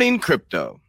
Morning Crypto.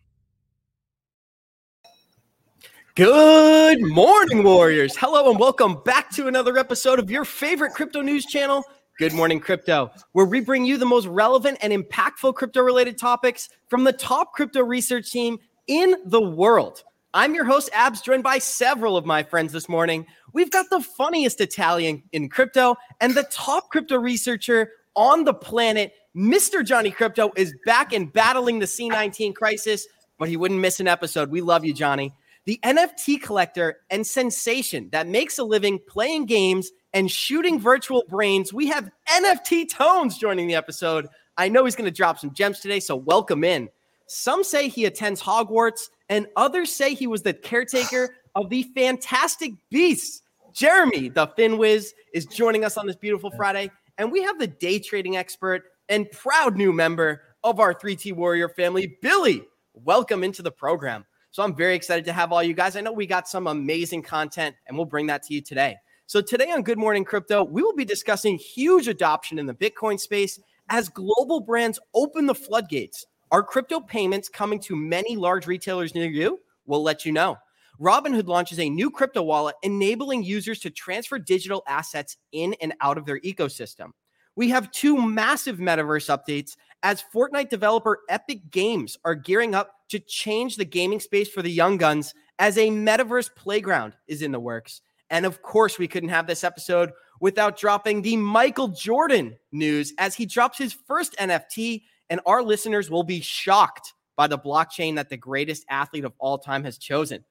Good morning, Warriors. Hello, and welcome back to another episode of your favorite crypto news channel, Good Morning Crypto, where we bring you the most relevant and impactful crypto related topics from the top crypto research team in the world. I'm your host, Abs, joined by several of my friends this morning. We've got the funniest Italian in crypto and the top crypto researcher on the planet. Mr. Johnny Krypto is back and battling the C19 crisis, but he wouldn't miss an episode. We love you, Johnny. The NFT collector and sensation that makes a living playing games and shooting virtual brains. We have NFT Tones joining the episode. I know he's going to drop some gems today, so welcome in. Some say he attends Hogwarts, and others say he was the caretaker of the fantastic beasts. Jeremy, the Finwiz, is joining us on this beautiful Friday. And we have the day trading expert and proud new member of our 3T Warrior family, Billy. Welcome into the program. So I'm very excited to have all you guys. I know we got some amazing content, and we'll bring that to you today. So today on Good Morning Crypto, we will be discussing huge adoption in the Bitcoin space as global brands open the floodgates are crypto payments coming to many large retailers near you? We'll let you know. Robinhood launches a new crypto wallet enabling users to transfer digital assets in and out of their ecosystem. We have two massive metaverse updates as Fortnite developer Epic Games are gearing up to change the gaming space for the young guns as a metaverse playground is in the works. And of course, we couldn't have this episode without dropping the Michael Jordan news as he drops his first NFT and our listeners will be shocked by the blockchain that the greatest athlete of all time has chosen.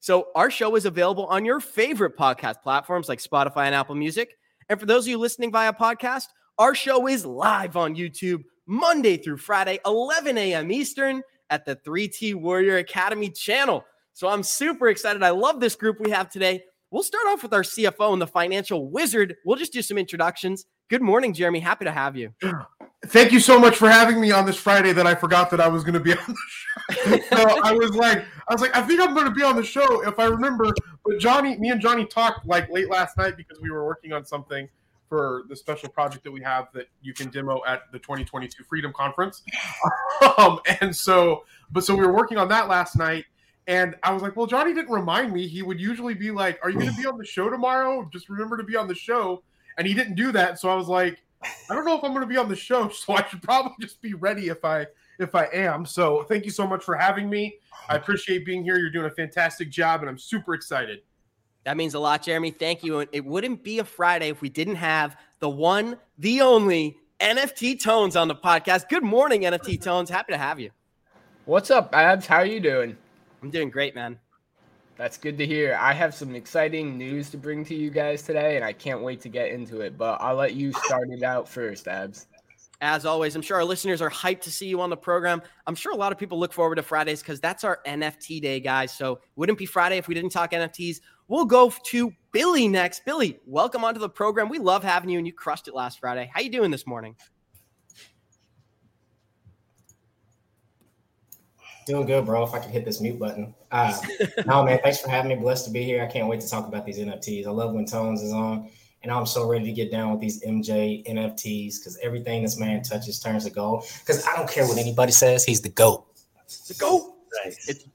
So, our show is available on your favorite podcast platforms like Spotify and Apple Music. And for those of you listening via podcast, our show is live on YouTube Monday through Friday, 11 a.m. Eastern at the 3T Warrior Academy channel. So, I'm super excited. I love this group we have today. We'll start off with our CFO and the financial wizard. We'll just do some introductions. Good morning, Jeremy. Happy to have you. Thank you so much for having me on this Friday that I forgot that I was going to be on the show. so I was like, I was like, I think I'm going to be on the show if I remember. But Johnny, me and Johnny talked like late last night because we were working on something for the special project that we have that you can demo at the 2022 Freedom Conference. Um, and so, but so we were working on that last night. And I was like, well, Johnny didn't remind me. He would usually be like, Are you going to be on the show tomorrow? Just remember to be on the show and he didn't do that. So I was like, I don't know if I'm going to be on the show, so I should probably just be ready if I if I am. So thank you so much for having me. I appreciate being here. You're doing a fantastic job, and I'm super excited. That means a lot, Jeremy. Thank you. It wouldn't be a Friday if we didn't have the one, the only NFT Tones on the podcast. Good morning, NFT Tones. Happy to have you. What's up, Abs? How are you doing? I'm doing great, man. That's good to hear. I have some exciting news to bring to you guys today, and I can't wait to get into it. But I'll let you start it out first, Abs. As always, I'm sure our listeners are hyped to see you on the program. I'm sure a lot of people look forward to Fridays because that's our NFT day, guys. So wouldn't be Friday if we didn't talk NFTs. We'll go to Billy next. Billy, welcome onto the program. We love having you, and you crushed it last Friday. How you doing this morning? Doing good, bro. If I can hit this mute button. Uh, no, man, thanks for having me. Blessed to be here. I can't wait to talk about these NFTs. I love when Tones is on, and I'm so ready to get down with these MJ NFTs because everything this man touches turns to gold. Because I don't care what anybody says, he's the GOAT. The GOAT. Nice.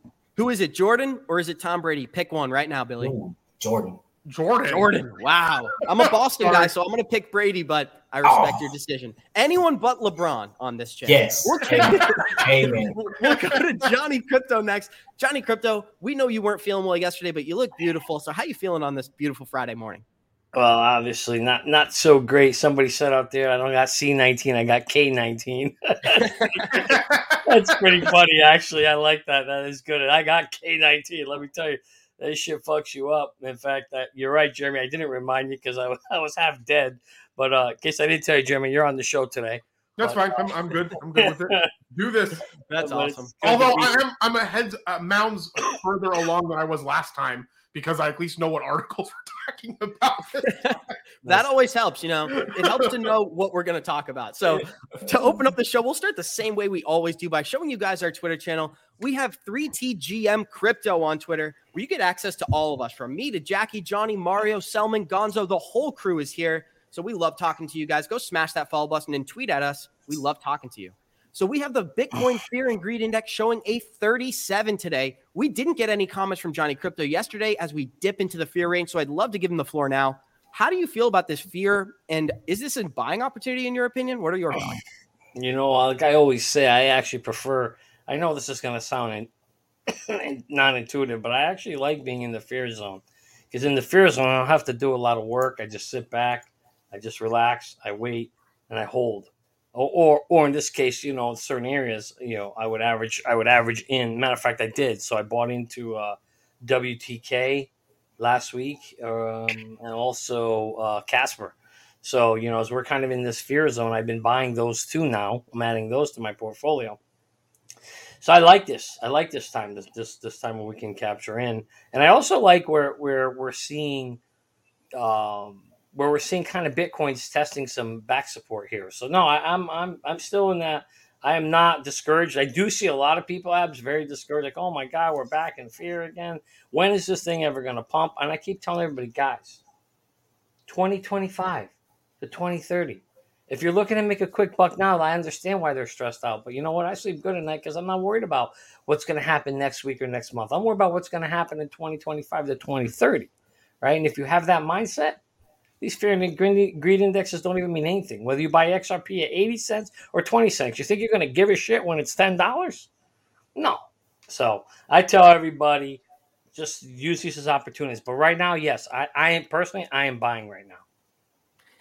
Who is it, Jordan or is it Tom Brady? Pick one right now, Billy. Ooh, Jordan. Jordan. Jordan. Wow. I'm a Boston guy, so I'm going to pick Brady, but I respect oh. your decision. Anyone but LeBron on this channel. Yes. Amen. we'll go to Johnny Krypto next. Johnny Krypto, we know you weren't feeling well yesterday, but you look beautiful. So how you feeling on this beautiful Friday morning? Well, obviously not not so great. Somebody said out there, I don't got C19, I got K19. That's pretty funny, actually. I like that. That is good. And I got K19. Let me tell you, this shit fucks you up. In fact, that you're right, Jeremy. I didn't remind you because I, was, I was half dead. But uh, in case I didn't tell you, Jeremy, you're on the show today. That's but, fine. I'm, I'm good. I'm good with it. Do this. That's awesome. Although I am, I'm a heads uh, mounds further along than I was last time because I at least know what articles we're talking about. that always helps, you know. It helps to know what we're going to talk about. So, to open up the show, we'll start the same way we always do by showing you guys our Twitter channel. We have 3TGM Crypto on Twitter, where you get access to all of us from me to Jackie, Johnny, Mario, Selman, Gonzo. The whole crew is here. So, we love talking to you guys. Go smash that follow button and tweet at us. We love talking to you. So we have the Bitcoin Fear and Greed Index showing a 37 today. We didn't get any comments from Johnny Krypto yesterday as we dip into the fear range. So I'd love to give him the floor now. How do you feel about this fear? And is this a buying opportunity in your opinion? What are your thoughts? You know, like I always say, I actually prefer. I know this is going to sound non-intuitive, but I actually like being in the fear zone because in the fear zone, I don't have to do a lot of work. I just sit back, I just relax, I wait, and I hold. Or, or, or in this case, you know, in certain areas, you know, I would average, I would average in. Matter of fact, I did. So I bought into uh, WTK last week, um, and also uh, Casper. So you know, as we're kind of in this fear zone, I've been buying those two now. I'm adding those to my portfolio. So I like this. I like this time. This this this time when we can capture in, and I also like where where we're seeing, um, where we're seeing kind of bitcoins testing some back support here. So no, I, I'm I'm I'm still in that. I am not discouraged. I do see a lot of people abs very discouraged, like, oh my God, we're back in fear again. When is this thing ever gonna pump? And I keep telling everybody, guys, 2025 to 2030. If you're looking to make a quick buck now, I understand why they're stressed out. But you know what? I sleep good at night because I'm not worried about what's going to happen next week or next month. I'm worried about what's going to happen in 2025 to 2030, right? And if you have that mindset, these fear and greed indexes don't even mean anything. Whether you buy XRP at 80 cents or 20 cents, you think you're going to give a shit when it's $10? No. So I tell everybody just use these as opportunities. But right now, yes, I, I am personally, I am buying right now.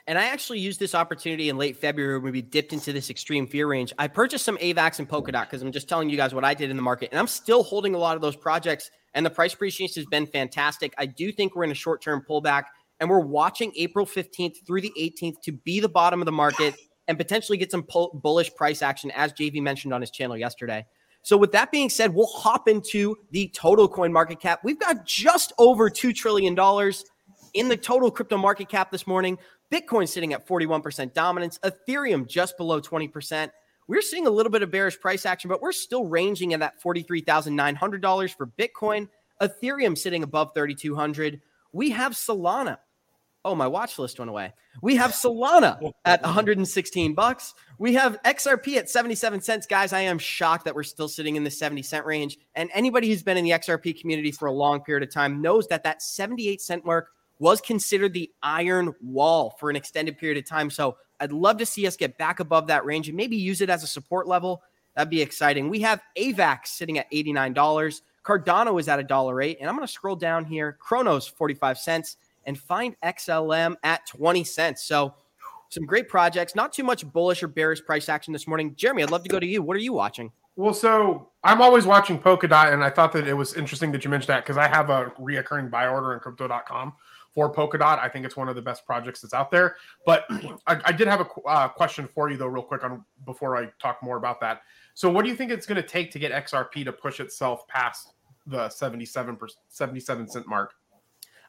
And I actually used this opportunity in late February when we dipped into this extreme fear range. I purchased some AVAX and Polkadot because I'm just telling you guys what I did in the market. And I'm still holding a lot of those projects. And the price appreciation has been fantastic. I do think we're in a short term pullback. And we're watching April 15th through the 18th to be the bottom of the market and potentially get some pull- bullish price action, as JV mentioned on his channel yesterday. So, with that being said, we'll hop into the total coin market cap. We've got just over $2 trillion in the total crypto market cap this morning. Bitcoin sitting at 41% dominance, Ethereum just below 20%. We're seeing a little bit of bearish price action, but we're still ranging at that $43,900 for Bitcoin. Ethereum sitting above 3,200. We have Solana. Oh, my watch list went away. We have Solana at 116 bucks. We have XRP at 77 cents. Guys, I am shocked that we're still sitting in the 70 cent range. And anybody who's been in the XRP community for a long period of time knows that that 78 cent mark was considered the iron wall for an extended period of time. So I'd love to see us get back above that range and maybe use it as a support level. That'd be exciting. We have AVAX sitting at $89. Cardano is at a dollar eight. And I'm going to scroll down here. Cronos, 45 cents, and find XLM at 20 cents. So some great projects, not too much bullish or bearish price action this morning. Jeremy, I'd love to go to you. What are you watching? Well, so I'm always watching Polkadot, and I thought that it was interesting that you mentioned that because I have a reoccurring buy order on crypto.com for Polkadot. I think it's one of the best projects that's out there. But I, I did have a uh, question for you though, real quick, on before I talk more about that. So, what do you think it's going to take to get XRP to push itself past the 77 77 cent mark?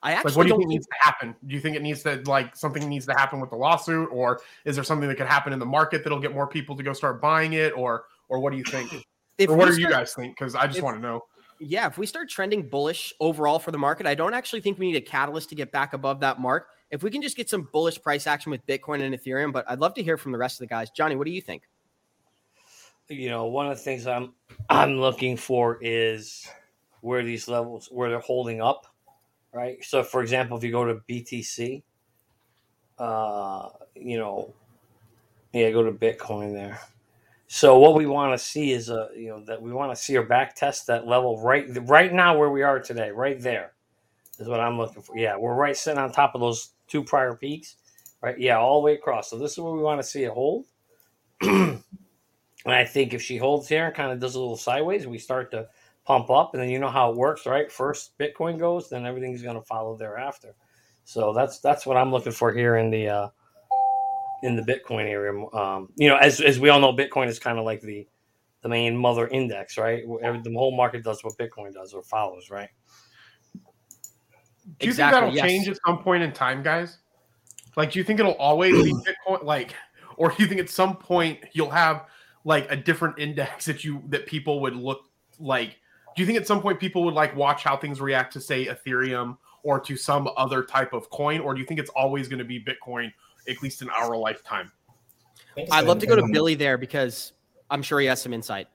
I actually like, what do you think needs to happen? Do you think it needs to like something needs to happen with the lawsuit, or is there something that could happen in the market that'll get more people to go start buying it, or or what do you think? Or what do you guys think? Because I just if, want to know yeah, if we start trending bullish overall for the market, I don't actually think we need a catalyst to get back above that mark. If we can just get some bullish price action with Bitcoin and Ethereum, but I'd love to hear from the rest of the guys. Johnny, what do you think? You know, one of the things I'm I'm looking for is where these levels where they're holding up, right? So, for example, if you go to BTC, uh, you know, yeah, go to Bitcoin there. So what we want to see is a you know that we want to see her back test that level right right now where we are today, right there is what I'm looking for. Yeah, we're right sitting on top of those two prior peaks, right? Yeah, all the way across. So this is where we want to see it hold. and I think if she holds here and kind of does a little sideways, we start to pump up, and then you know how it works, right? First Bitcoin goes, then everything's going to follow thereafter. So that's that's what I'm looking for here in the uh, in the Bitcoin area. Um, you know, as as we all know, Bitcoin is kind of like the the main mother index, right? Every, the whole market does what Bitcoin does or follows, right? Do you exactly, think that'll yes. change at some point in time, guys? Like, do you think it'll always be Bitcoin? Like, or do you think at some point you'll have like a different index that you that people would look like? Do you think at some point people would like watch how things react to say Ethereum or to some other type of coin, or do you think it's always going to be Bitcoin at least in our lifetime. I'd love to go to Billy there because I'm sure he has some insight.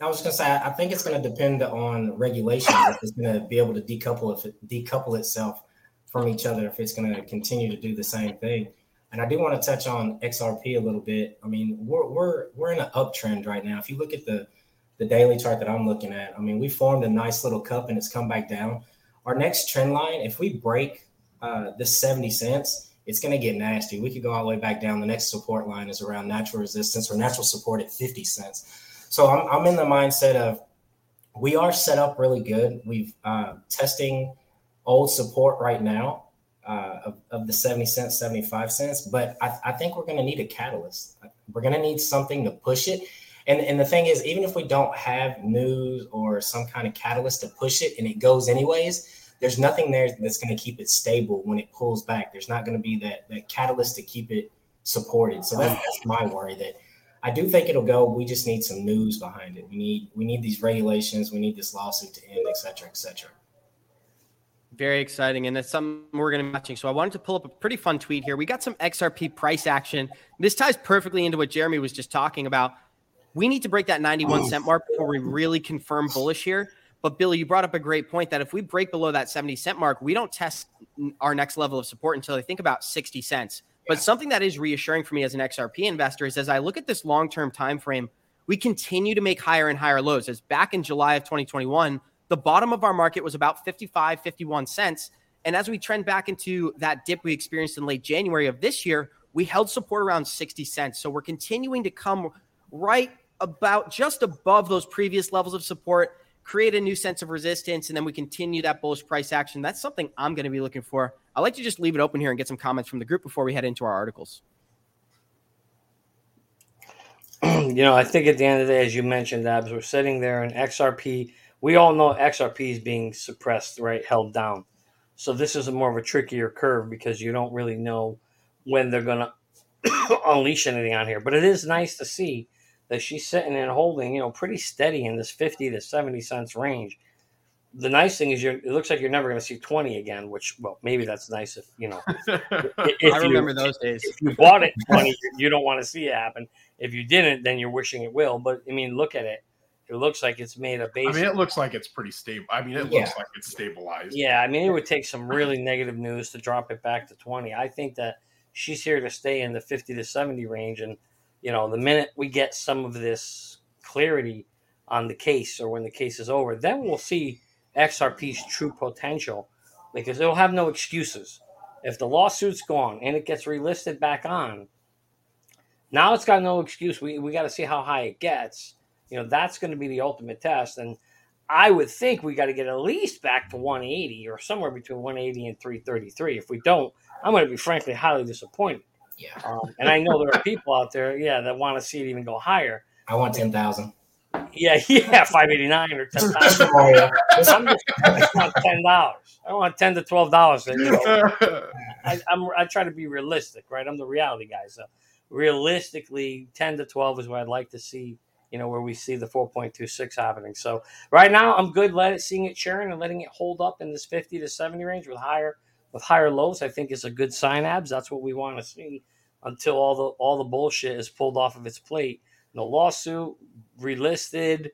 I was going to say, I think it's going to depend on regulation. If it's going to be able to decouple if it, decouple itself from each other, if it's going to continue to do the same thing. And I do want to touch on XRP a little bit. I mean, we're we're we're in an uptrend right now. If you look at the the daily chart that I'm looking at, I mean, we formed a nice little cup and it's come back down. Our next trend line, if we break uh, this 70 cents, it's going to get nasty. We could go all the way back down. The next support line is around natural resistance or natural support at 50 cents. So I'm, I'm in the mindset of we are set up really good. We've uh, testing old support right now uh, of, of, the 70 cents, 75 cents, but I, I think we're going to need a catalyst. We're going to need something to push it. And, and the thing is, even if we don't have news or some kind of catalyst to push it and it goes anyways, there's nothing there that's going to keep it stable when it pulls back. There's not going to be that that catalyst to keep it supported. So that's, that's my worry that I do think it'll go. We just need some news behind it. We need we need these regulations. We need this lawsuit to end, et cetera, et cetera. Very exciting, and that's something we're going to be watching. So I wanted to pull up a pretty fun tweet here. We got some XRP price action. This ties perfectly into what Jeremy was just talking about. We need to break that 91 cent mark before we really confirm bullish here. But Billy, you brought up a great point that if we break below that 70 cent mark, we don't test our next level of support until I think about 60 cents. But something that is reassuring for me as an XRP investor is as I look at this long-term time frame, we continue to make higher and higher lows. As back in July of 2021, the bottom of our market was about 55, 51 cents. And as we trend back into that dip we experienced in late January of this year, we held support around 60 cents. So we're continuing to come right about just above those previous levels of support create a new sense of resistance, and then we continue that bullish price action. That's something I'm going to be looking for. I like to just leave it open here and get some comments from the group before we head into our articles. you know, I think at the end of the day, as you mentioned, Abs, we're sitting there in XRP. We all know XRP is being suppressed, right? Held down. So this is more of a trickier curve because you don't really know when they're going to unleash anything on here. But it is nice to see that she's sitting and holding, you know, pretty steady in this 50 to 70 cents range. The nice thing is you it looks like you're never going to see 20 again, which, well, maybe that's nice if, you know, if I remember you, those days. If you bought it 20, you don't want to see it happen. If you didn't, then you're wishing it will. But I mean, look at it. It looks like it's made a base. I mean, it looks like it's pretty stable. I mean, it yeah. looks like it's stabilized. Yeah. I mean, it would take some really negative news to drop it back to 20. I think that she's here to stay in the 50 to 70 range. And, you know, the minute we get some of this clarity on the case or when the case is over, then we'll see XRP's true potential because it'll have no excuses. If the lawsuit's gone and it gets relisted back on, now it's got no excuse. We, we got to see how high it gets. You know, that's going to be the ultimate test. And I would think we got to get at least back to 180 or somewhere between 180 and 333. If we don't, I'm going to be frankly highly disappointed. Yeah. Um, and I know there are people out there, yeah, that want to see it even go higher. I want ten thousand. Yeah, yeah, five eighty nine or ten thousand. I want ten dollars. I want ten to twelve dollars. You know, I, am I try to be realistic, right? I'm the reality guy, so realistically, ten to twelve is what I'd like to see. You know, where we see the four point two six happening. So right now, I'm good. Let it seeing it sharing and letting it hold up in this fifty to seventy range with higher with higher lows, I think is a good sign. Abs. That's what we want to see until all the all the bullshit is pulled off of its plate. No lawsuit, relisted.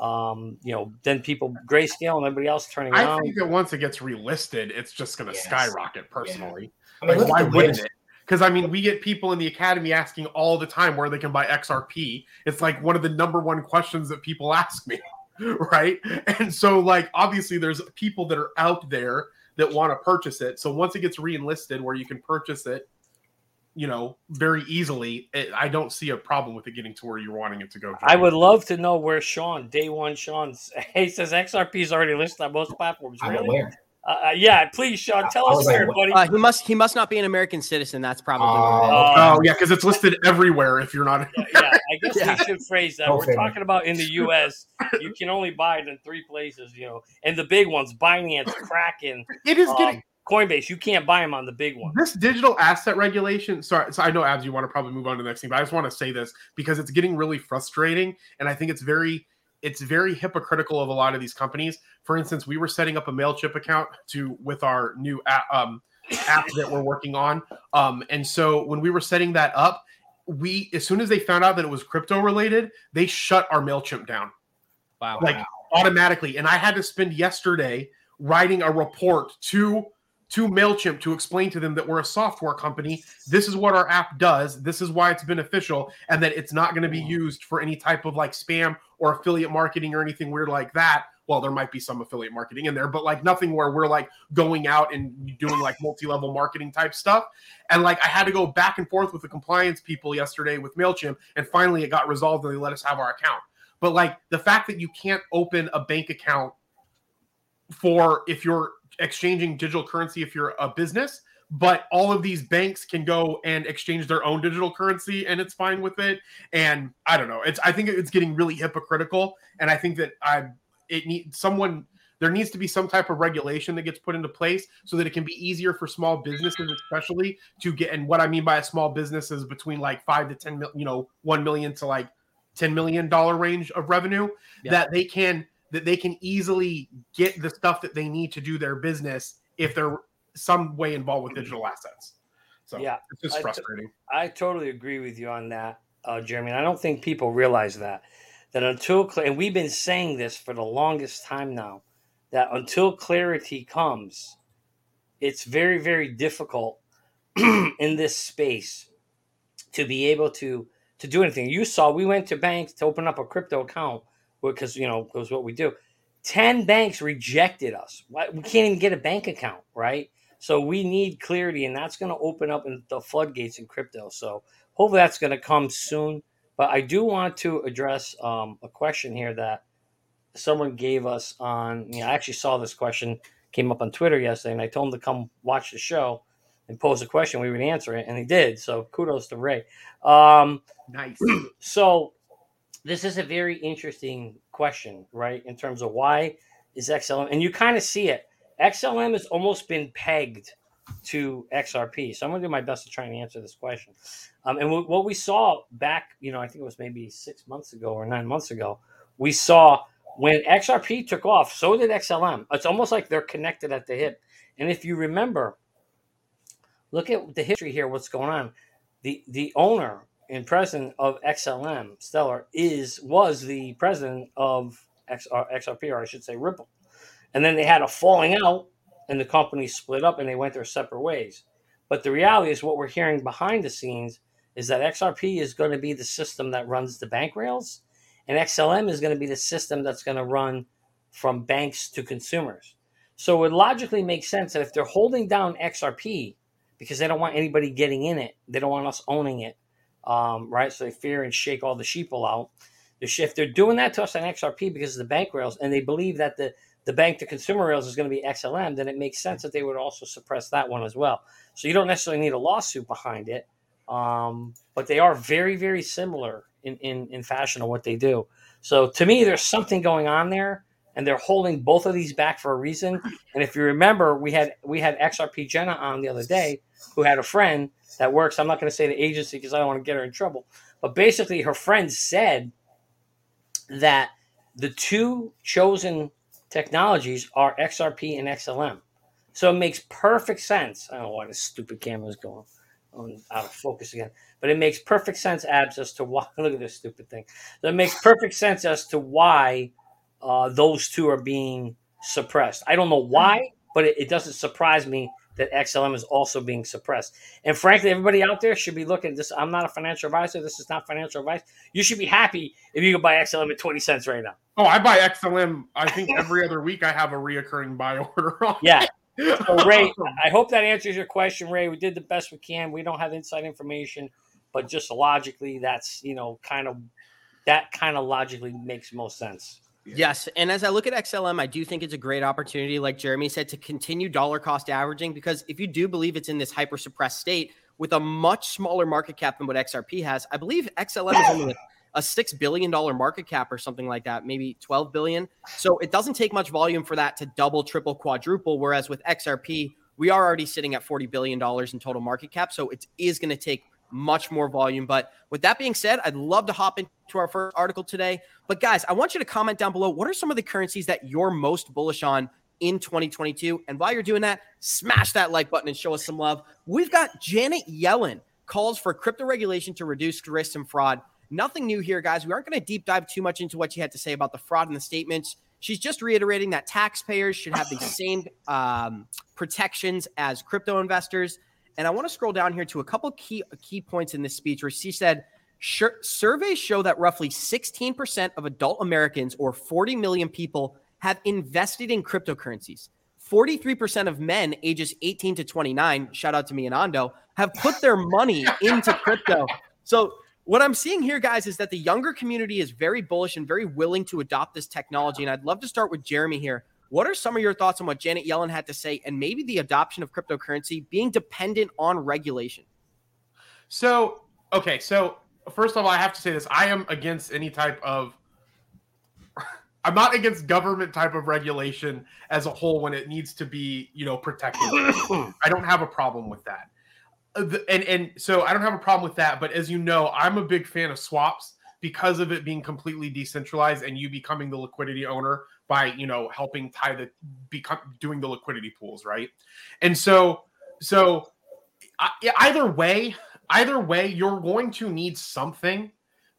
Um, you know, then people grayscale and everybody else turning. I think that once it gets relisted, it's just going to yes. skyrocket. Personally, yeah. I mean, like, why wouldn't it? Because I mean, we get people in the academy asking all the time where they can buy XRP. It's like one of the number one questions that people ask me, right? And so, like, obviously, there's people that are out there that want to purchase it. So once it gets reenlisted, where you can purchase it, you know, very easily, it, I don't see a problem with it getting to where you're wanting it to go. I would love to know where Sean, day one, Sean, he says XRP is already listed on most platforms. I'm really? aware. Uh, uh, yeah, please, Sean, tell us where, buddy. Uh, he must he must not be an American citizen. That's probably. Uh, oh yeah, because it's listed everywhere. If you're not. yeah, yeah, I guess yeah. we should phrase that. Okay. We're talking about in the U.S. you can only buy it in three places, you know, and the big ones: Binance, Kraken. It is um, getting. Coinbase, you can't buy them on the big one. This digital asset regulation. Sorry, so I know Abs, you want to probably move on to the next thing, but I just want to say this because it's getting really frustrating, and I think it's very it's very hypocritical of a lot of these companies. For instance, we were setting up a Mailchimp account to with our new app, um, app that we're working on, um, and so when we were setting that up, we as soon as they found out that it was crypto related, they shut our Mailchimp down Wow. like automatically. And I had to spend yesterday writing a report to to Mailchimp to explain to them that we're a software company. This is what our app does. This is why it's beneficial, and that it's not going to be used for any type of like spam or affiliate marketing or anything weird like that. Well, there might be some affiliate marketing in there, but like nothing where we're like going out and doing like multi-level marketing type stuff. And like I had to go back and forth with the compliance people yesterday with Mailchimp, and finally it got resolved and they let us have our account. But like the fact that you can't open a bank account for if you're exchanging digital currency if you're a business, but all of these banks can go and exchange their own digital currency and it's fine with it. And I don't know. It's I think it's getting really hypocritical. And I think that I it needs someone there needs to be some type of regulation that gets put into place so that it can be easier for small businesses especially to get and what i mean by a small business is between like five to ten mil, you know 1 million to like 10 million dollar range of revenue Yeah. that they can that they can easily get the stuff that they need to do their business if they're some way involved with digital assets so Yeah, it's just frustrating I totally agree with you on that, uh, Jeremy. And I don't think people realize that. That until and we've been saying this for the longest time now, that until clarity comes, it's very very difficult in this space to be able to to do anything. You saw we went to banks to open up a crypto account because you know it was what we do. Ten banks rejected us. We can't even get a bank account, right? So we need clarity, and that's going to open up the floodgates in crypto. So hopefully that's going to come soon. But I do want to address um, a question here that someone gave us on. You know, I actually saw this question came up on Twitter yesterday, and I told him to come watch the show and pose a question. We would answer it, and he did. So kudos to Ray. Um, nice so this is a very interesting question, right? In terms of why is XLM, and you kind of see it. XLM has almost been pegged to XRP. So I'm going to do my best to try and answer this question. Um, and w- what we saw back, you know, I think it was maybe six months ago or nine months ago, we saw when XRP took off, so did XLM. It's almost like they're connected at the hip. And if you remember, look at the history here, what's going on. The the owner and president of XLM, Stellar, is was the president of XR, XRP, or I should say Ripple. And then they had a falling out, and the company split up, and they went their separate ways. But the reality is, what we're hearing behind the scenes is that XRP is going to be the system that runs the bank rails, and XLM is going to be the system that's going to run from banks to consumers. So it would logically make sense that if they're holding down XRP because they don't want anybody getting in it, they don't want us owning it, um, right? So they fear and shake all the sheeple out. If they're doing that to us on XRP because of the bank rails, and they believe that the the bank to consumer rails is going to be XLM, then it makes sense that they would also suppress that one as well. So you don't necessarily need a lawsuit behind it, um, but they are very, very similar in, in, in fashion of what they do. So to me, there's something going on there, and they're holding both of these back for a reason. And if you remember, we had we had XRP Jenna on the other day, who had a friend that works. I'm not going to say the agency because I don't want to get her in trouble, but basically, her friend said that the two chosen technologies are XRP and XLM. So it makes perfect sense. I don't know why this stupid camera is going on out of focus again, but it makes perfect sense, Abs, as to why. Look at this stupid thing. So it makes perfect sense as to why uh, those two are being suppressed. I don't know why, but it, it doesn't surprise me that XLM is also being suppressed. And frankly, everybody out there should be looking at this. I'm not a financial advisor. This is not financial advice. You should be happy if you can buy XLM at 20 cents right now. Oh, I buy XLM. I think every other week I have a reoccurring buy order on. Yeah. So Ray, I hope that answers your question, Ray. We did the best we can. We don't have inside information, but just logically, that's you know kind of that kind of logically makes most sense. Yes. And as I look at XLM, I do think it's a great opportunity, like Jeremy said, to continue dollar cost averaging. Because if you do believe it's in this hyper suppressed state with a much smaller market cap than what XRP has, I believe XLM is only a, six billion dollar market cap or something like that, maybe 12 billion. So it doesn't take much volume for that to double, triple, quadruple. Whereas with XRP, we are already sitting at $40 billion in total market cap. So it is going to take much more volume. But with that being said, I'd love to hop into our first article today. But guys, I want you to comment down below what are some of the currencies that you're most bullish on in 2022? And while you're doing that, smash that like button and show us some love. We've got Janet Yellen calls for crypto regulation to reduce risk and fraud. Nothing new here, guys. We aren't going to deep dive too much into what she had to say about the fraud in the statements. She's just reiterating that taxpayers should have the same um, protections as crypto investors. And I want to scroll down here to a couple key key points in this speech where she said, surveys show that roughly 16% of adult Americans, or 40 million people, have invested in cryptocurrencies. 43% of men ages 18 to 29, shout out to me and Ando, have put their money into crypto. So what I'm seeing here, guys, is that the younger community is very bullish and very willing to adopt this technology. And I'd love to start with Jeremy here. What are some of your thoughts on what Janet Yellen had to say and maybe the adoption of cryptocurrency being dependent on regulation? So, okay, so first of all, I have to say this: I am against any type of. I'm not against government type of regulation as a whole when it needs to be, you know, protected. I don't have a problem with that. Uh, and and so I don't have a problem with that. But as you know, I'm a big fan of swaps because of it being completely decentralized and you becoming the liquidity owner by you know helping tie the become doing the liquidity pools, right? And so so either way, either way, you're going to need something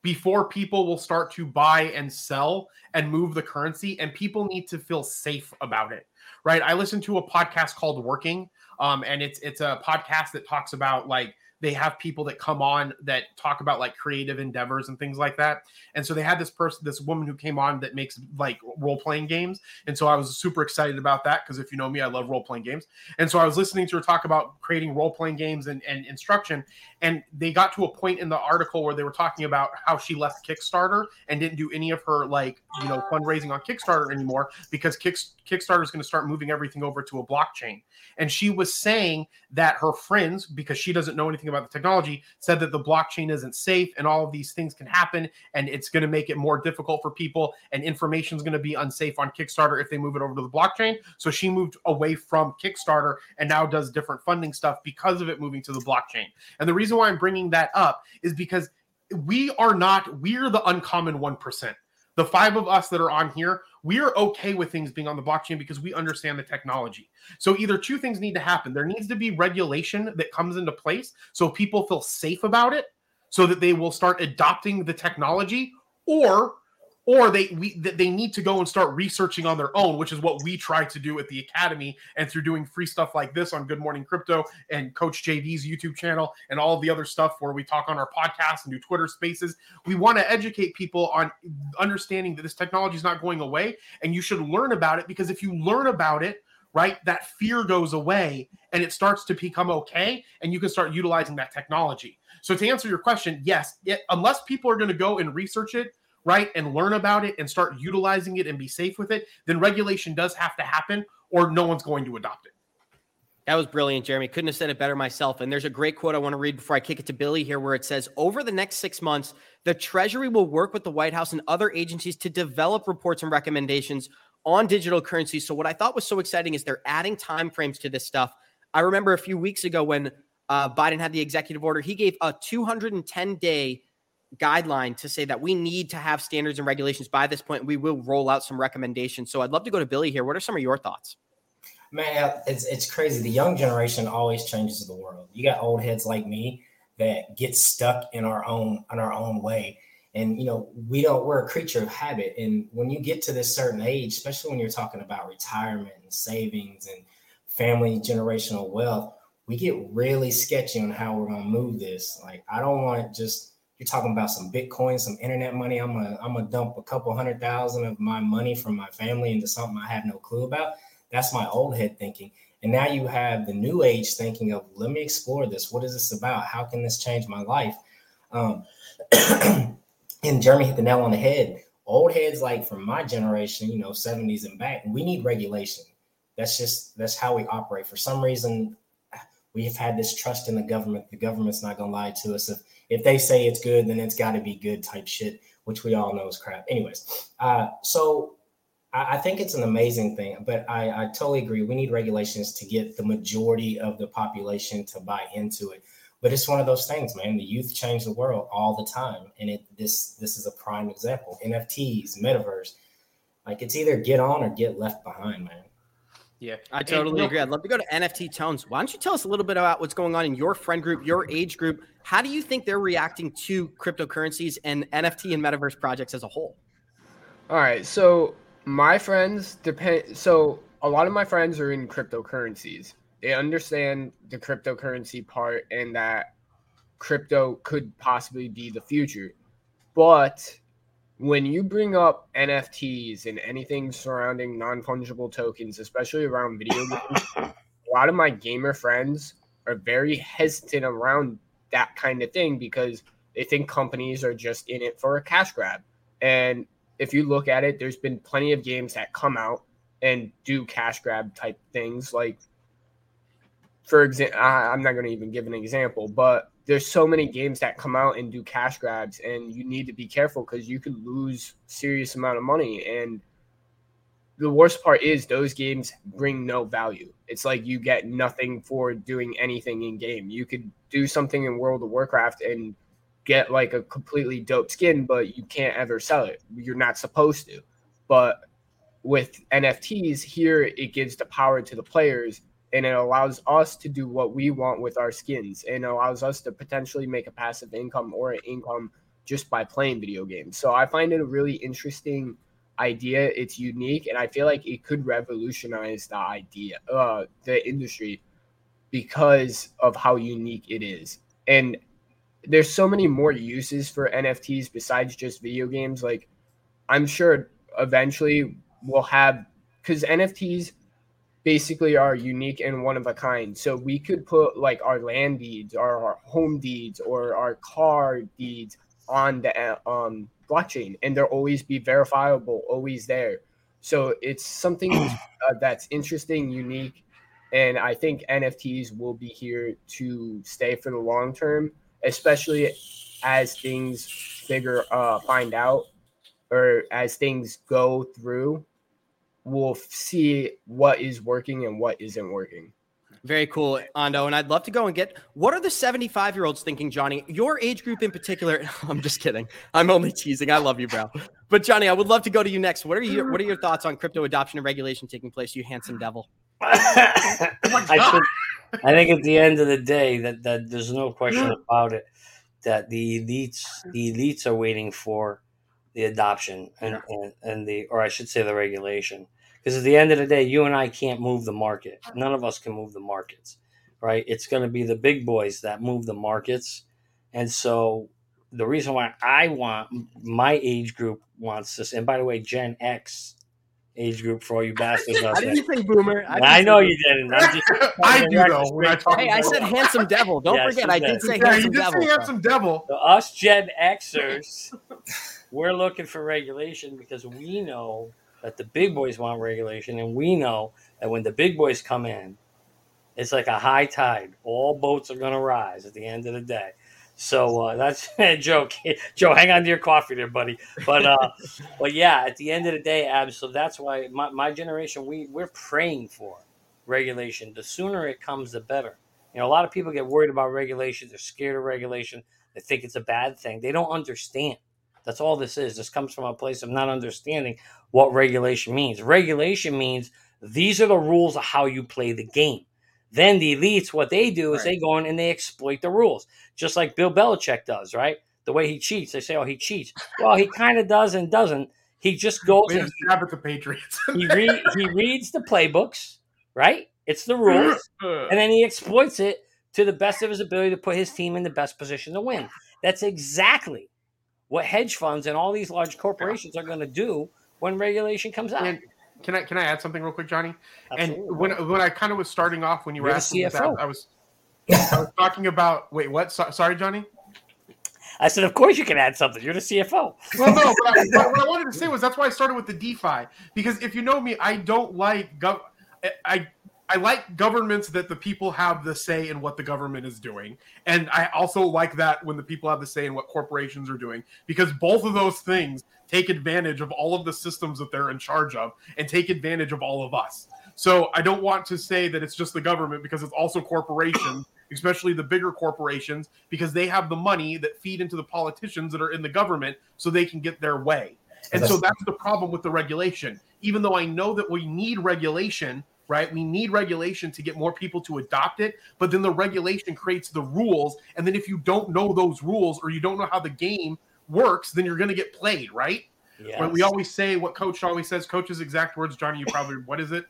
before people will start to buy and sell and move the currency and people need to feel safe about it right i listened to a podcast called working um, and it's it's a podcast that talks about like they have people that come on that talk about like creative endeavors and things like that. And so they had this person, this woman who came on that makes like role playing games. And so I was super excited about that because if you know me, I love role playing games. And so I was listening to her talk about creating role playing games and, and instruction. And they got to a point in the article where they were talking about how she left Kickstarter and didn't do any of her like, you know, fundraising on Kickstarter anymore because Kick, Kickstarter is going to start moving everything over to a blockchain. And she was saying that her friends, because she doesn't know anything about the technology, said that the blockchain isn't safe and all of these things can happen and it's going to make it more difficult for people and information is going to be unsafe on Kickstarter if they move it over to the blockchain. So she moved away from Kickstarter and now does different funding stuff because of it moving to the blockchain. And the reason why I'm bringing that up is because we are not, we're the uncommon 1% the five of us that are on here, we are okay with things being on the blockchain because we understand the technology. So either two things need to happen. There needs to be regulation that comes into place so people feel safe about it so that they will start adopting the technology or or they we they need to go and start researching on their own, which is what we try to do at the academy and through doing free stuff like this on Good Morning Crypto and Coach JV's YouTube channel and all the other stuff where we talk on our podcast and do Twitter Spaces. We want to educate people on understanding that this technology is not going away, and you should learn about it because if you learn about it, right, that fear goes away and it starts to become okay, and you can start utilizing that technology. So to answer your question, yes, it, unless people are going to go and research it right, and learn about it and start utilizing it and be safe with it, then regulation does have to happen or no one's going to adopt it. That was brilliant, Jeremy. Couldn't have said it better myself. And there's a great quote I want to read before I kick it to Billy here, where it says Over the next six months, the Treasury will work with the White House and other agencies to develop reports and recommendations on digital currency. So, what I thought was so exciting is they're adding timeframes to this stuff. I remember a few weeks ago when uh, Biden had the executive order, he gave a 210 day guideline to say that we need to have standards and regulations by this point. We will roll out some recommendations. So I'd love to go to Billy here. What are some of your thoughts? Man, it's it's crazy. The young generation always changes the world. You got old heads like me that get stuck in our own in our own way. And you know, we don't we're a creature of habit. And when you get to this certain age, especially when you're talking about retirement and savings and family generational wealth, we get really sketchy on how we're gonna move this. Like I don't want just you're talking about some Bitcoin, some internet money. I'm gonna I'm gonna dump a couple hundred thousand of my money from my family into something I have no clue about. That's my old head thinking. And now you have the new age thinking of let me explore this. What is this about? How can this change my life? Um, and Jeremy hit the nail on the head. Old heads like from my generation, you know, 70s and back, we need regulation. That's just that's how we operate. For some reason, we have had this trust in the government. The government's not gonna lie to us. If if they say it's good, then it's got to be good type shit, which we all know is crap. Anyways, uh, so I, I, think it's an amazing thing, but I, I totally agree. We need regulations to get the majority of the population to buy into it. But it's one of those things, man. The youth change the world all the time, and it this this is a prime example. NFTs, metaverse, like it's either get on or get left behind, man. Yeah, I totally agree. I'd love to go to NFT Tones. Why don't you tell us a little bit about what's going on in your friend group, your age group? How do you think they're reacting to cryptocurrencies and NFT and metaverse projects as a whole? All right, so my friends depend. So a lot of my friends are in cryptocurrencies. They understand the cryptocurrency part and that crypto could possibly be the future. But when you bring up NFTs and anything surrounding non fungible tokens, especially around video games, a lot of my gamer friends are very hesitant around that kind of thing because they think companies are just in it for a cash grab. And if you look at it, there's been plenty of games that come out and do cash grab type things. Like, for example, I'm not going to even give an example, but there's so many games that come out and do cash grabs and you need to be careful because you could lose serious amount of money. And the worst part is those games bring no value. It's like you get nothing for doing anything in game. You could do something in world of warcraft and get like a completely dope skin but you can't ever sell it. You're not supposed to. But with nfts here it gives the power to the players and it allows us to do what we want with our skins and allows us to potentially make a passive income or an income just by playing video games. So I find it a really interesting idea. It's unique and I feel like it could revolutionize the idea uh the industry because of how unique it is. And there's so many more uses for NFTs besides just video games like I'm sure eventually we'll have cuz NFTs basically are unique and one of a kind. So we could put like our land deeds, or our home deeds, or our car deeds on the um, blockchain, and they'll always be verifiable, always there. So it's something uh, that's interesting, unique, and I think NFTs will be here to stay for the long term, especially as things figure uh, find out or as things go through we'll see what is working and what isn't working. Very cool, Ando. And I'd love to go and get what are the 75 year olds thinking, Johnny? Your age group in particular. I'm just kidding. I'm only teasing. I love you, bro. But Johnny, I would love to go to you next. What are your what are your thoughts on crypto adoption and regulation taking place, you handsome devil? Oh I, think, I think at the end of the day that, that there's no question about it that the elites the elites are waiting for the adoption and, and, and the or I should say the regulation. Because at the end of the day, you and I can't move the market. None of us can move the markets, right? It's going to be the big boys that move the markets. And so the reason why I want my age group wants this, and by the way, Gen X age group for all you bastards out there. I didn't say boomer. I, I know you didn't. I do though. Hey, I said handsome devil. Don't yes, forget, I did say yeah, handsome devil. Say handsome devil. So us Gen Xers, we're looking for regulation because we know that the big boys want regulation, and we know that when the big boys come in, it's like a high tide. All boats are going to rise at the end of the day. So uh, that's a joke. Joe, hang on to your coffee there, buddy. But uh, but yeah, at the end of the day, Abs. So that's why my, my generation we we're praying for regulation. The sooner it comes, the better. You know, a lot of people get worried about regulation. They're scared of regulation. They think it's a bad thing. They don't understand. That's all this is. This comes from a place of not understanding what regulation means. Regulation means these are the rules of how you play the game. Then the elites, what they do is right. they go in and they exploit the rules, just like Bill Belichick does, right? The way he cheats, they say, "Oh, he cheats." Well, he kind of does and doesn't. He just goes and stab at the Patriots. he read he reads the playbooks, right? It's the rules, and then he exploits it to the best of his ability to put his team in the best position to win. That's exactly what hedge funds and all these large corporations are going to do when regulation comes out. And can I can I add something real quick, Johnny? Absolutely. And when when I kind of was starting off when you were You're asking that, I was I was talking about wait what? So, sorry, Johnny. I said, of course you can add something. You're the CFO. Well, no, but I, what I wanted to say was that's why I started with the DeFi because if you know me, I don't like gov. I I like governments that the people have the say in what the government is doing. And I also like that when the people have the say in what corporations are doing, because both of those things take advantage of all of the systems that they're in charge of and take advantage of all of us. So I don't want to say that it's just the government because it's also corporations, especially the bigger corporations, because they have the money that feed into the politicians that are in the government so they can get their way. And so that's the problem with the regulation. Even though I know that we need regulation right? We need regulation to get more people to adopt it, but then the regulation creates the rules. And then if you don't know those rules or you don't know how the game works, then you're going to get played, right? Yes. When we always say what coach always says, coach's exact words, Johnny, you probably, what is it?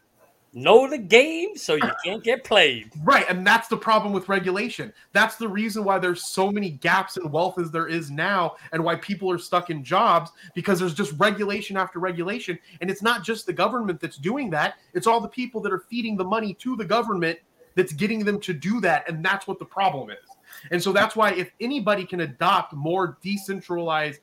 Know the game so you uh, can't get played. Right, and that's the problem with regulation. That's the reason why there's so many gaps in wealth as there is now, and why people are stuck in jobs because there's just regulation after regulation. And it's not just the government that's doing that, it's all the people that are feeding the money to the government that's getting them to do that. And that's what the problem is. And so that's why if anybody can adopt more decentralized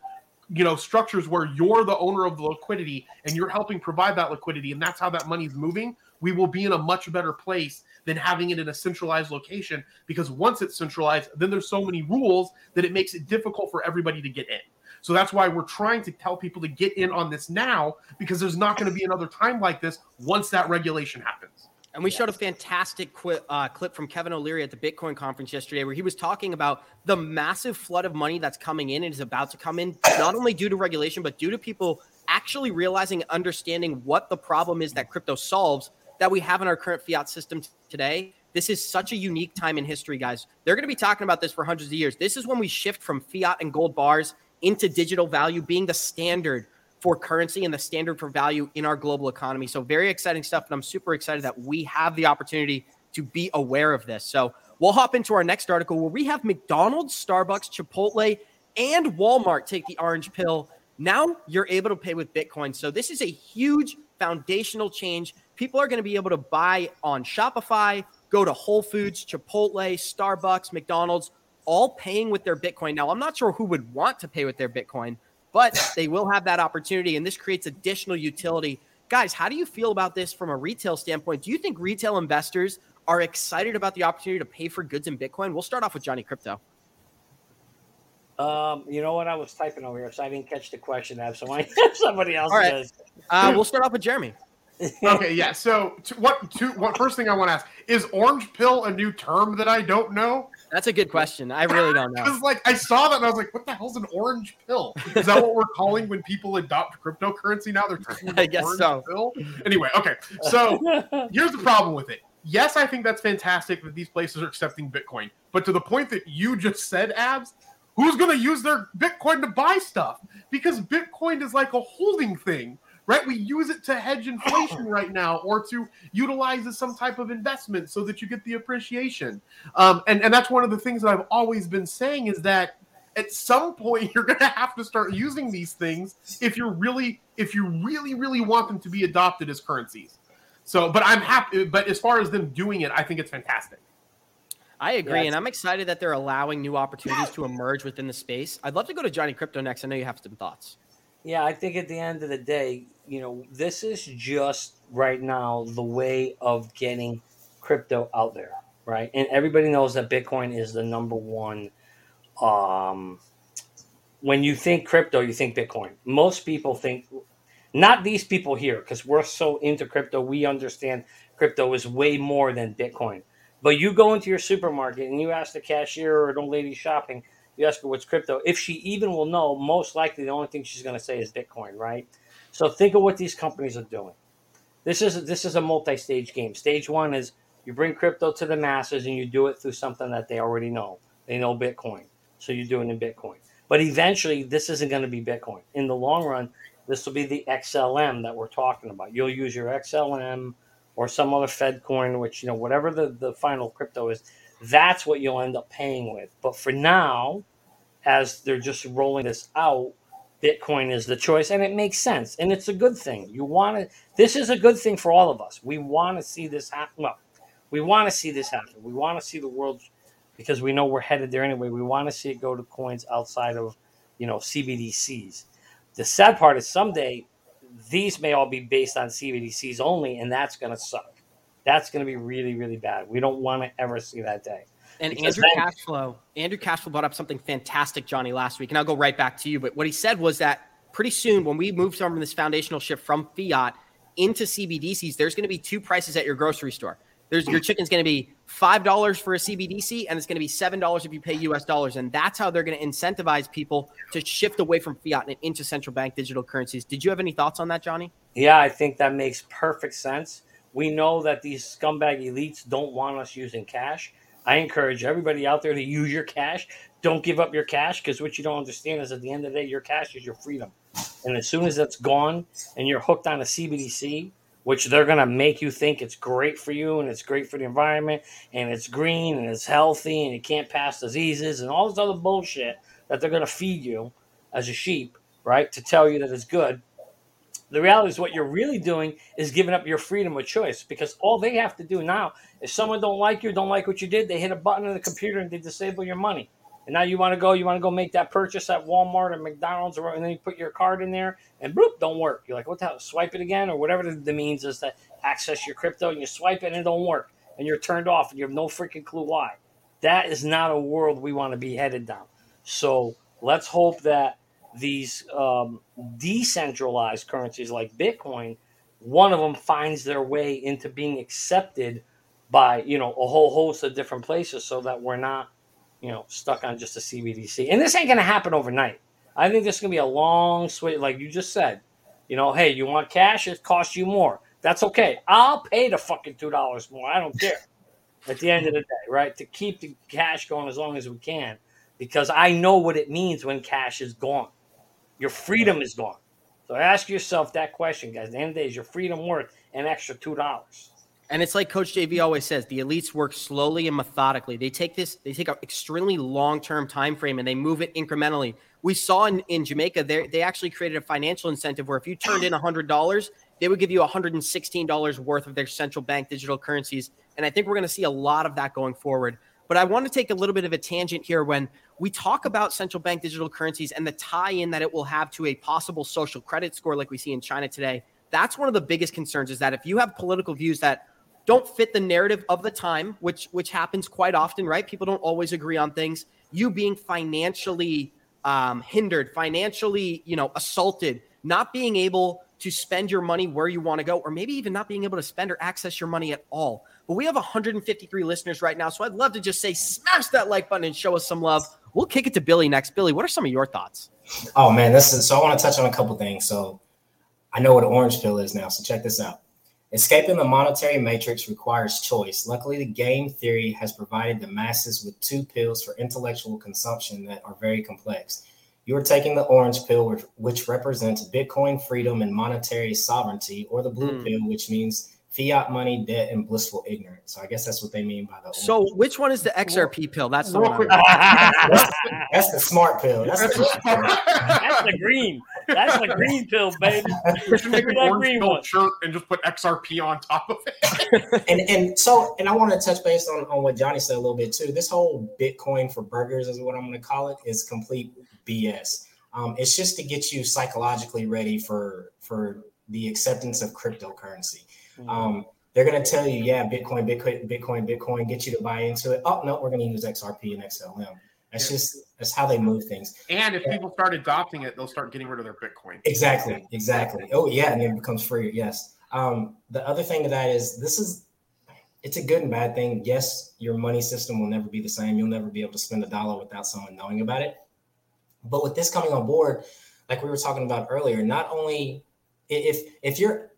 you know structures where you're the owner of the liquidity and you're helping provide that liquidity and that's how that money's moving we will be in a much better place than having it in a centralized location because once it's centralized, then there's so many rules that it makes it difficult for everybody to get in. So that's why we're trying to tell people to get in on this now because there's not going to be another time like this once that regulation happens. And we showed a fantastic qu- uh, clip from Kevin O'Leary at the Bitcoin conference yesterday, where he was talking about the massive flood of money that's coming in and is about to come in, not only due to regulation, but due to people actually realizing and understanding what the problem is that crypto solves that we have in our current fiat system today. This is such a unique time in history, guys. They're going to be talking about this for hundreds of years. This is when we shift from fiat and gold bars into digital value being the standard for currency and the standard for value in our global economy. So, very exciting stuff. And I'm super excited that we have the opportunity to be aware of this. So, we'll hop into our next article where we have McDonald's, Starbucks, Chipotle, and Walmart take the orange pill. Now you're able to pay with Bitcoin. So, this is a huge foundational change people are going to be able to buy on Shopify, go to Whole Foods, Chipotle, Starbucks, McDonald's, all paying with their Bitcoin. Now, I'm not sure who would want to pay with their Bitcoin, but they will have that opportunity, and this creates additional utility. Guys, how do you feel about this from a retail standpoint? Do you think retail investors are excited about the opportunity to pay for goods in Bitcoin? We'll start off with Johnny Krypto. Um, you know what? I was typing over here, so I didn't catch the question. Have somebody, somebody else All right. does. Uh, we'll start off with Jeremy. Okay, yeah. So, to, what? To, what? First thing I want to ask is orange pill a new term that I don't know? That's a good question. I really don't know. Because like I saw that and I was like, what the hell's an orange pill? Is that what we're calling when people adopt cryptocurrency now? They're talking I guess orange so. pill. Anyway, okay. So here's the problem with it. Yes, I think that's fantastic that these places are accepting Bitcoin, but to the point that you just said, Abs, who's going to use their Bitcoin to buy stuff? Because Bitcoin is like a holding thing right? We use it to hedge inflation right now or to utilize as some type of investment so that you get the appreciation. Um, and, and that's one of the things that I've always been saying is that at some point you're going to have to start using these things if you're really if you really really want them to be adopted as currencies so but i'm happy but as far as them doing it i think it's fantastic I agree, Yeah, and I'm excited that they're allowing new opportunities to emerge within the space. I'd love to go to Johnny Krypto next. I know you have some thoughts. Yeah, I think at the end of the day, you know, this is just right now the way of getting crypto out there, right? And everybody knows that Bitcoin is the number one. Um, when you think crypto, you think Bitcoin. Most people think, not these people here, because we're so into crypto, we understand crypto is way more than Bitcoin. But you go into your supermarket and you ask the cashier or an old lady shopping, you ask her what's crypto. If she even will know, most likely the only thing she's going to say is Bitcoin, right? So think of what these companies are doing. This is this is a multi-stage game. Stage one is you bring crypto to the masses and you do it through something that they already know. They know Bitcoin, so you do it in Bitcoin. But eventually, this isn't going to be Bitcoin. In the long run, this will be the XLM that we're talking about. You'll use your XLM or some other Fed coin, which you know whatever the the final crypto is. That's what you'll end up paying with. But for now, as they're just rolling this out, Bitcoin is the choice, and it makes sense, and it's a good thing. You want to. This is a good thing for all of us. We want to see this happen. Well, we want to see this happen. We want to see the world because we know we're headed there anyway. We want to see it go to coins outside of, you know, CBDCs. The sad part is someday these may all be based on CBDCs only, and that's going to suck. That's going to be really, really bad. We don't want to ever see that day. And Because Andrew then- Cashflow, Andrew Cashflow brought up something fantastic, Johnny, last week, and I'll go right back to you. But what he said was that pretty soon, when we move from this foundational shift from fiat into CBDCs, there's going to be two prices at your grocery store. There's your chicken's going to be five dollars for a CBDC, and it's going to be seven dollars if you pay U.S. dollars, and that's how they're going to incentivize people to shift away from fiat and into central bank digital currencies. Did you have any thoughts on that, Johnny? Yeah, I think that makes perfect sense. We know that these scumbag elites don't want us using cash. I encourage everybody out there to use your cash. Don't give up your cash because what you don't understand is at the end of the day, your cash is your freedom. And as soon as that's gone and you're hooked on a CBDC, which they're going to make you think it's great for you and it's great for the environment and it's green and it's healthy and it can't pass diseases and all this other bullshit that they're going to feed you as a sheep, right? To tell you that it's good. The reality is what you're really doing is giving up your freedom of choice because all they have to do now, if someone don't like you, don't like what you did, they hit a button on the computer and they disable your money. And now you want to go, you want to go make that purchase at Walmart or McDonald's, or and then you put your card in there, and boop, don't work. You're like, what the hell? Swipe it again, or whatever the, the means is to access your crypto, and you swipe it and it don't work, and you're turned off, and you have no freaking clue why. That is not a world we want to be headed down. So let's hope that these um, decentralized currencies like Bitcoin, one of them finds their way into being accepted by you know a whole host of different places, so that we're not you know stuck on just a CBDC. And this ain't gonna happen overnight. I think this is gonna be a long switch, like you just said. You know, hey, you want cash? It costs you more. That's okay. I'll pay the fucking two dollars more. I don't care. At the end of the day, right? To keep the cash going as long as we can, because I know what it means when cash is gone. Your freedom is gone. So ask yourself that question, guys. At the end of the day, is your freedom worth an extra two dollars? And it's like Coach JV always says: the elites work slowly and methodically. They take this, they take an extremely long-term time frame, and they move it incrementally. We saw in, in Jamaica, they they actually created a financial incentive where if you turned in hundred dollars, they would give you $116 worth of their central bank digital currencies. And I think we're going to see a lot of that going forward. But I want to take a little bit of a tangent here when we talk about central bank digital currencies and the tie in that it will have to a possible social credit score like we see in China today. That's one of the biggest concerns is that if you have political views that don't fit the narrative of the time, which which happens quite often, right? People don't always agree on things. You being financially um, hindered, financially, you know, assaulted, not being able to spend your money where you want to go, or maybe even not being able to spend or access your money at all. But we have 153 listeners right now, so I'd love to just say, smash that like button and show us some love. We'll kick it to Billy next. Billy, what are some of your thoughts? Oh man, this is so. I want to touch on a couple things. So I know what orange pill is now. So check this out. Escaping the monetary matrix requires choice. Luckily, the game theory has provided the masses with two pills for intellectual consumption that are very complex. You are taking the orange pill, which, which represents Bitcoin freedom and monetary sovereignty, or the blue Mm. pill, which means fiat money, debt, and blissful ignorance. So I guess that's what they mean by the. So, orange. which one is the XRP pill? That's the Real one. quick- That's that's the smart pill. That's That's the, the green. That's the green pill, baby. We should make an that orange green pill one. shirt and just put XRP on top of it. and and so and I want to touch base on, on what Johnny said a little bit too. This whole Bitcoin for burgers is what I'm going to call it is complete BS. Um, it's just to get you psychologically ready for for the acceptance of cryptocurrency. Um, they're going to tell you, yeah, Bitcoin, Bitcoin, Bitcoin, Bitcoin, get you to buy into it. Oh no, we're going to use XRP and XLM. That's Yeah. just that's how they move things. And if people start adopting it, they'll start getting rid of their Bitcoin. Exactly, exactly. Oh yeah, and it becomes free. Yes. Um, the other thing to that is this is it's a good and bad thing. Yes, your money system will never be the same. You'll never be able to spend a dollar without someone knowing about it. But with this coming on board, like we were talking about earlier, not only if if you're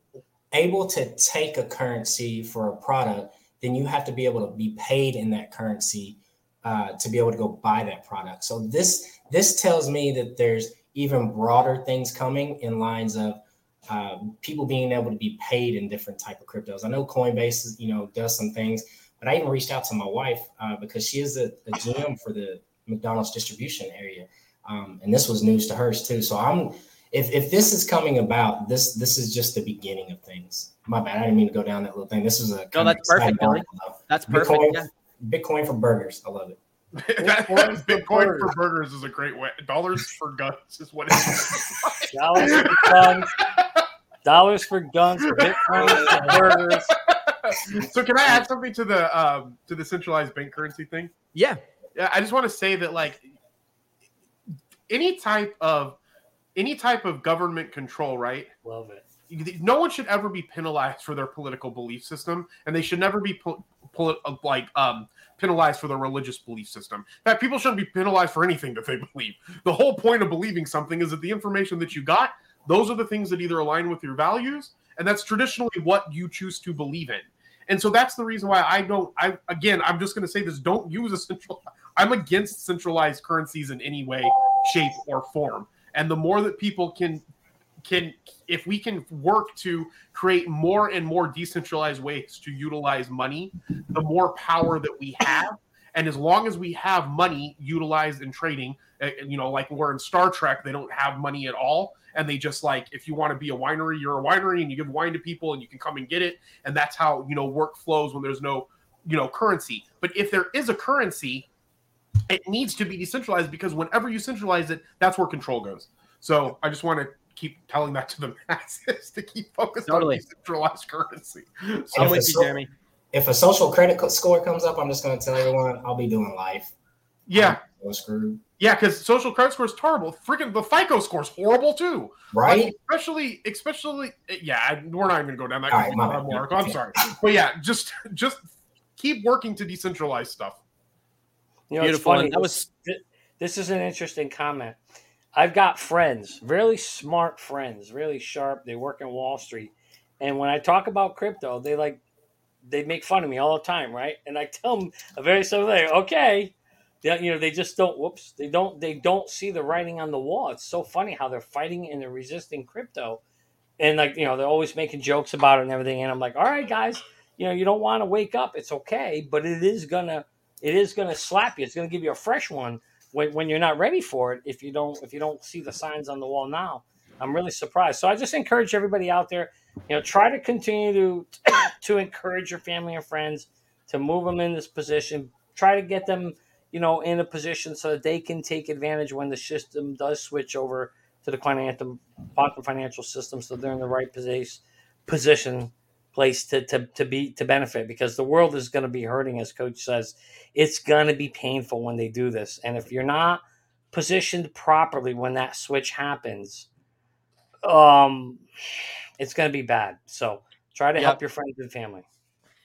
able to take a currency for a product, then you have to be able to be paid in that currency uh, to be able to go buy that product. So this this tells me that there's even broader things coming in lines of um, people being able to be paid in different type of cryptos. I know Coinbase, is, you know, does some things, but I even reached out to my wife uh, because she is a, a GM for the McDonald's distribution area, um, and this was news to hers too. So I'm, if if this is coming about, this this is just the beginning of things. My bad, I didn't mean to go down that little thing. This is a No, that's perfect, exciting Billy. That's perfect. Bitcoin, Yeah. Bitcoin for burgers. I love it. Bitcoin, Bitcoin for burgers is a great way. Dollars for guns is what it is. Dollars for guns. Dollars for guns. Bitcoin for burgers. so can I add something to the um, to the centralized bank currency thing? Yeah. Yeah, I just want to say that like any type of any type of government control, right? Love it. No one should ever be penalized for their political belief system, and they should never be pol- poli- uh, like um, penalized for their religious belief system. In fact, people shouldn't be penalized for anything that they believe. The whole point of believing something is that the information that you got, those are the things that either align with your values and that's traditionally what you choose to believe in. And so that's the reason why I don't. I again, I'm just going to say this: don't use a central. I'm against centralized currencies in any way, shape, or form. And the more that people can can if we can work to create more and more decentralized ways to utilize money, the more power that we have. And as long as we have money utilized in trading, uh, you know, like we're in Star Trek, they don't have money at all. And they just like, if you want to be a winery, you're a winery and you give wine to people and you can come and get it. And that's how, you know, work flows when there's no, you know, currency. But if there is a currency, it needs to be decentralized because whenever you centralize it, that's where control goes. So I just want to keep telling that to the masses to keep focused totally. on decentralized currency. So I'm with you, Jeremy. If a social credit score comes up, I'm just going to tell everyone I'll be doing life. Yeah. I'm screwed. Yeah, because social credit score is terrible. Freaking the FICO score is horrible too. Right. Like, especially, especially. Eh, yeah, we're not even going to go down that. Right, more. I'm sorry, but yeah, just just keep working to decentralize stuff. You know, Beautiful. Funny, that was. This is an interesting comment. I've got friends, really smart friends, really sharp. They work in Wall Street, and when I talk about crypto, they like they make fun of me all the time, right? And I tell them a very simple thing. Okay, they, you know, they just don't. Whoops, they don't. They don't see the writing on the wall. It's so funny how they're fighting and they're resisting crypto, and like you know, they're always making jokes about it and everything. And I'm like, all right, guys, you know, you don't want to wake up. It's okay, but it is gonna, it is gonna slap you. It's gonna give you a fresh one when, when you're not ready for it if you don't if you don't see the signs on the wall now. I'm really surprised. So i just encourage everybody out there you know try to continue to to encourage your family and friends to move them in this position. Try to get them you know in a position so that they can take advantage when the system does switch over to the quantum quantum financial system so they're in the right position place to, to, to be to benefit because the world is going to be hurting as coach says. It's going to be painful when they do this. And if you're not positioned properly when that switch happens um it's going to be bad. So try to yep. help your friends and family.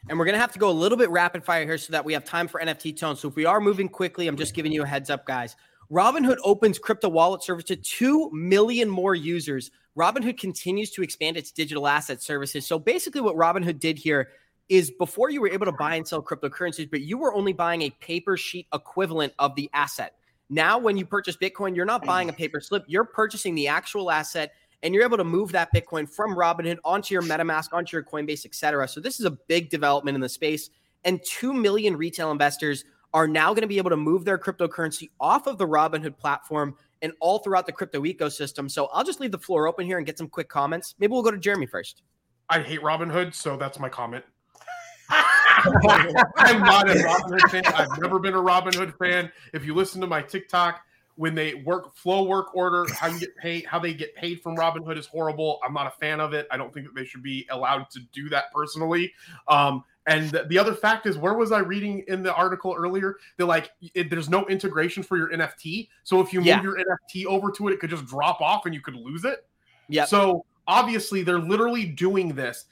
And we're going to have to go a little bit rapid fire here so that we have time for nft tone. So if we are moving quickly i'm just giving you a heads up guys Robinhood opens crypto wallet service to 2 million more users Robinhood continues to expand its digital asset services. So basically, what Robinhood did here is before you were able to buy and sell cryptocurrencies, but you were only buying a paper sheet equivalent of the asset. Now, when you purchase Bitcoin, you're not buying a paper slip, you're purchasing the actual asset and you're able to move that Bitcoin from Robinhood onto your MetaMask, onto your Coinbase, etc. So this is a big development in the space. And 2 million retail investors are now going to be able to move their cryptocurrency off of the Robinhood platform and all throughout the crypto ecosystem. So I'll just leave the floor open here and get some quick comments. Maybe we'll go to Jeremy first. I hate Robinhood, so that's my comment. I'm not a Robinhood fan. I've never been a Robinhood fan. If you listen to my TikTok, when they work flow work order, how you get paid, how they get paid from Robinhood is horrible. I'm not a fan of it. I don't think that they should be allowed to do that personally. Um, and the other fact is, where was I reading in the article earlier? They're like, it, there's no integration for your NFT. So if you yeah. move your NFT over to it, it could just drop off and you could lose it. Yeah. So obviously, they're literally doing this.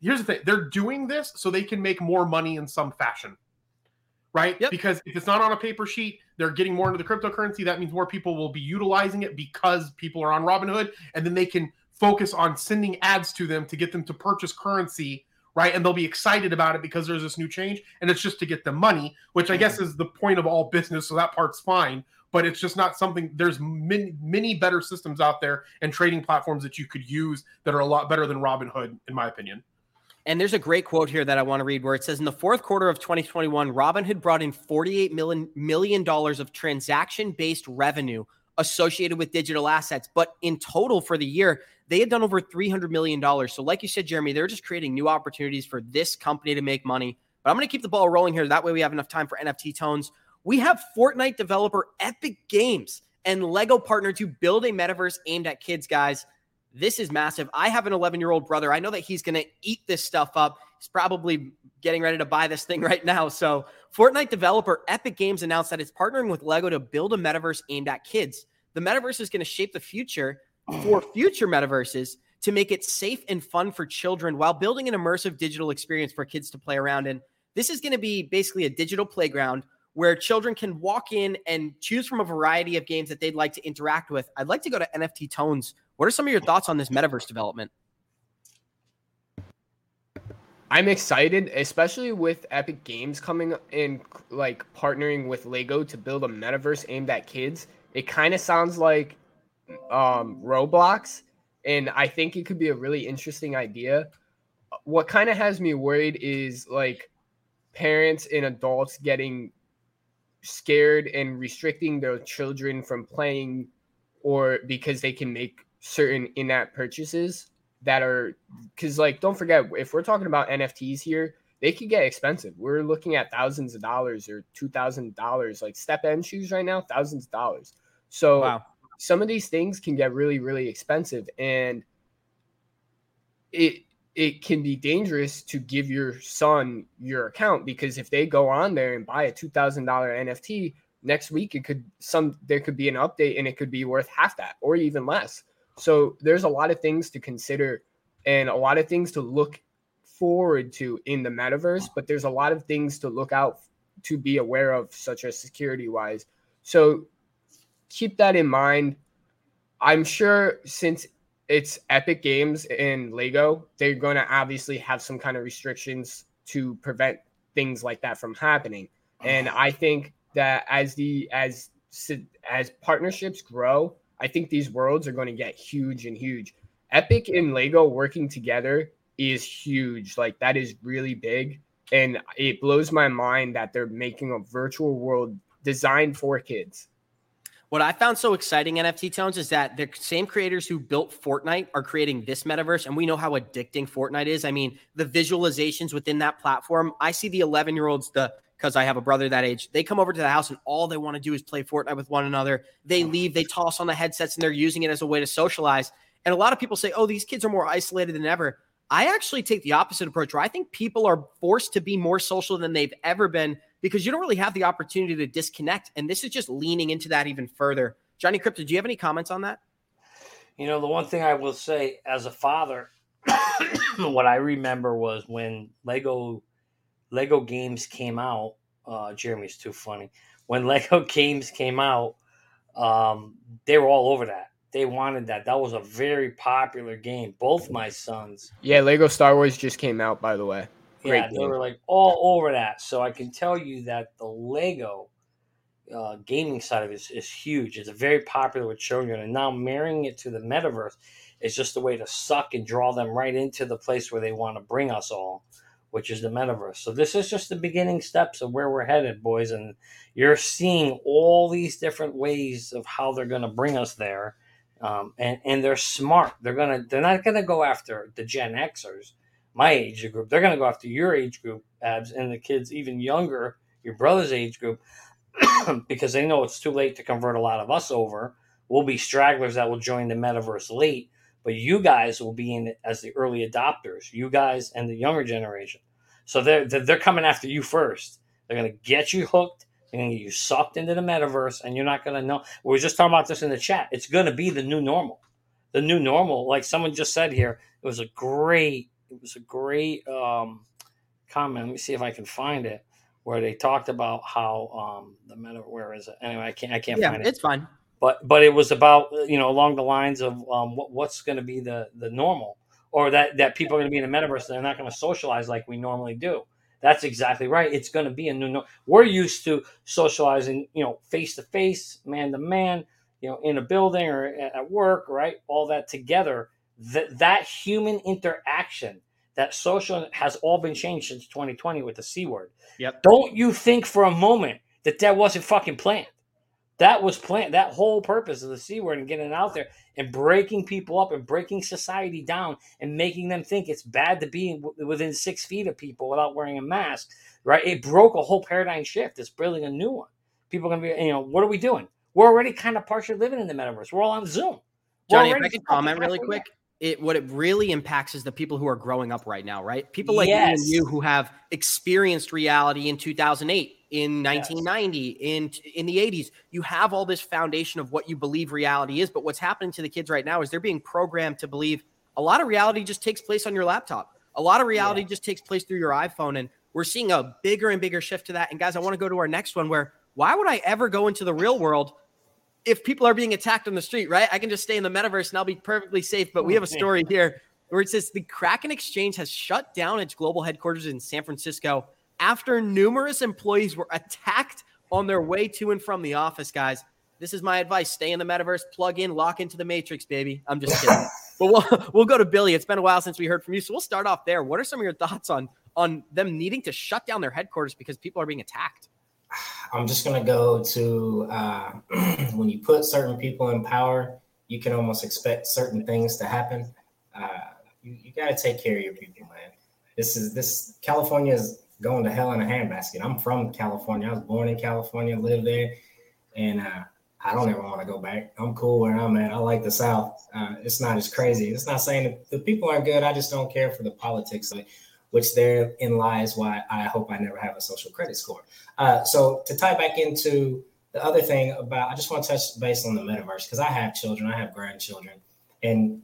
Here's the thing: they're doing this so they can make more money in some fashion, right? Yep. Because if it's not on a paper sheet, they're getting more into the cryptocurrency. That means more people will be utilizing it because people are on Robinhood, and then they can focus on sending ads to them to get them to purchase currency right? And they'll be excited about it because there's this new change, and it's just to get the money, which I guess mm-hmm. is the point of all business. So that part's fine, but it's just not something. There's many, many better systems out there and trading platforms that you could use that are a lot better than Robinhood, in my opinion. And there's a great quote here that I want to read where it says in the fourth quarter of 2021, Robinhood brought in $48 million, million dollars of transaction based revenue associated with digital assets. But in total for the year, they had done over $300 million. So, like you said, Jeremy, they're just creating new opportunities for this company to make money. But I'm going to keep the ball rolling here. That way, we have enough time for NFT tones. We have Fortnite developer Epic Games and Lego partner to build a metaverse aimed at kids, guys. This is massive. I have an 11 year old brother. I know that he's going to eat this stuff up. He's probably getting ready to buy this thing right now. So, Fortnite developer Epic Games announced that it's partnering with Lego to build a metaverse aimed at kids. The metaverse is going to shape the future for future metaverses to make it safe and fun for children while building an immersive digital experience for kids to play around in. This is going to be basically a digital playground where children can walk in and choose from a variety of games that they'd like to interact with. I'd like to go to NFT Tones. What are some of your thoughts on this metaverse development? I'm excited, especially with Epic Games coming in, like partnering with Lego to build a metaverse aimed at kids. It kind of sounds like um, Roblox, and I think it could be a really interesting idea. What kind of has me worried is like parents and adults getting scared and restricting their children from playing or because they can make certain in-app purchases that are because like don't forget if we're talking about nfts here they could get expensive. We're looking at thousands of dollars or two thousand dollars like StepN shoes right now thousands of dollars. So wow. some of these things can get really really expensive and it it can be dangerous to give your son your account because if they go on there and buy a $2000 nft next week it could some there could be an update and it could be worth half that or even less. So there's a lot of things to consider and a lot of things to look forward to in the metaverse but there's a lot of things to look out to be aware of such as security wise so keep that in mind i'm sure since it's Epic Games and Lego, they're going to obviously have some kind of restrictions to prevent things like that from happening. And I think that as the as as partnerships grow, I think these worlds are going to get huge and huge. Epic and Lego working together is huge. Like that is really big. And it blows my mind that they're making a virtual world designed for kids. What I found so exciting, NFT Tones, is that the same creators who built Fortnite are creating this metaverse. And we know how addicting Fortnite is. I mean, the visualizations within that platform. I see the 11 year olds, the because I have a brother that age. They come over to the house and all they want to do is play Fortnite with one another. They leave, they toss on the headsets, and they're using it as a way to socialize. And a lot of people say, oh, these kids are more isolated than ever. I actually take the opposite approach where I think people are forced to be more social than they've ever been because you don't really have the opportunity to disconnect. And this is just leaning into that even further. Johnny Krypto, do you have any comments on that? You know, the one thing I will say as a father, what I remember was when Lego Lego games came out. Uh, Jeremy's too funny. When Lego games came out, um, they were all over that. They wanted that. That was a very popular game. Both my sons. Yeah, Lego Star Wars just came out, by the way. Great yeah, game. they were like all over that. So I can tell you that the Lego uh, gaming side of it is, is, huge. It's very popular with children, and now marrying it to the metaverse is just a way to suck and draw them right into the place where they want to bring us all, which is the metaverse. So this is just the beginning steps of where we're headed, boys, and you're seeing all these different ways of how they're going to bring us there. Um, and and they're smart. They're gonna they're not gonna go after the Gen Xers my age group. They're to go after your age group, abs, and the kids even younger, your brother's age group, because they know it's too late to convert a lot of us over. We'll be stragglers that will join the metaverse late, but you guys will be in it as the early adopters. You guys and the younger generation. So they're they're coming after you first. They're to get you hooked. They're going to get you sucked into the metaverse, and you're not going to know. We were just talking about this in the chat. It's going to be the new normal. The new normal, like someone just said here, it was a great it was a great um, comment. Let me see if I can find it where they talked about how um, the meta. Where is it? Anyway, I can't. I can't yeah, find it. It's fine. But but it was about you know along the lines of um, what, what's going to be the the normal, or that that people are going to be in the metaverse. And They're not going to socialize like we normally do. That's exactly right. It's going to be a new. No- We're used to socializing, you know, face to face, man to man, you know, in a building or at work, right? All that together that that human interaction, that social has all been changed since 2020 with the C word. Yep. Don't you think for a moment that that wasn't fucking planned? That was planned. That whole purpose of the C word and getting it out there and breaking people up and breaking society down and making them think it's bad to be within six feet of people without wearing a mask, right? It broke a whole paradigm shift. It's building a new one. People are going to be, you know, what are we doing? We're already kind of partially living in the metaverse. We're all on Zoom. We're Johnny, if I can comment really quick it what it really impacts is the people who are growing up right now, right? People like yes. me and you who have experienced reality in 2008, in 1990, yes. in in the 80s. You have all this foundation of what you believe reality is, but what's happening to the kids right now is they're being programmed to believe a lot of reality just takes place on your laptop. A lot of reality yeah. just takes place through your iPhone and we're seeing a bigger and bigger shift to that. And guys, I want to go to our next one where why would I ever go into the real world if people are being attacked on the street, right? I can just stay in the metaverse and I'll be perfectly safe. But we oh, have a story here where it says the Kraken Exchange has shut down its global headquarters in San Francisco after numerous employees were attacked on their way to and from the office, guys. This is my advice. Stay in the metaverse, plug in, lock into the matrix, baby. I'm just kidding. but we'll we'll go to Billy. It's been a while since we heard from you. So we'll start off there. What are some of your thoughts on on them needing to shut down their headquarters because people are being attacked? I'm just gonna go to uh, when you put certain people in power, you can almost expect certain things to happen. Uh, you, you got to take care of your people, man. This is this California is going to hell in a handbasket. I'm from California. I was born in California, live there, and uh, I don't ever want to go back. I'm cool where I'm at. I like the South. Uh, it's not as crazy. It's not saying the people aren't good. I just don't care for the politics of which therein lies why I hope I never have a social credit score. Uh, so to tie back into the other thing about, I just want to touch base on the metaverse because I have children, I have grandchildren, and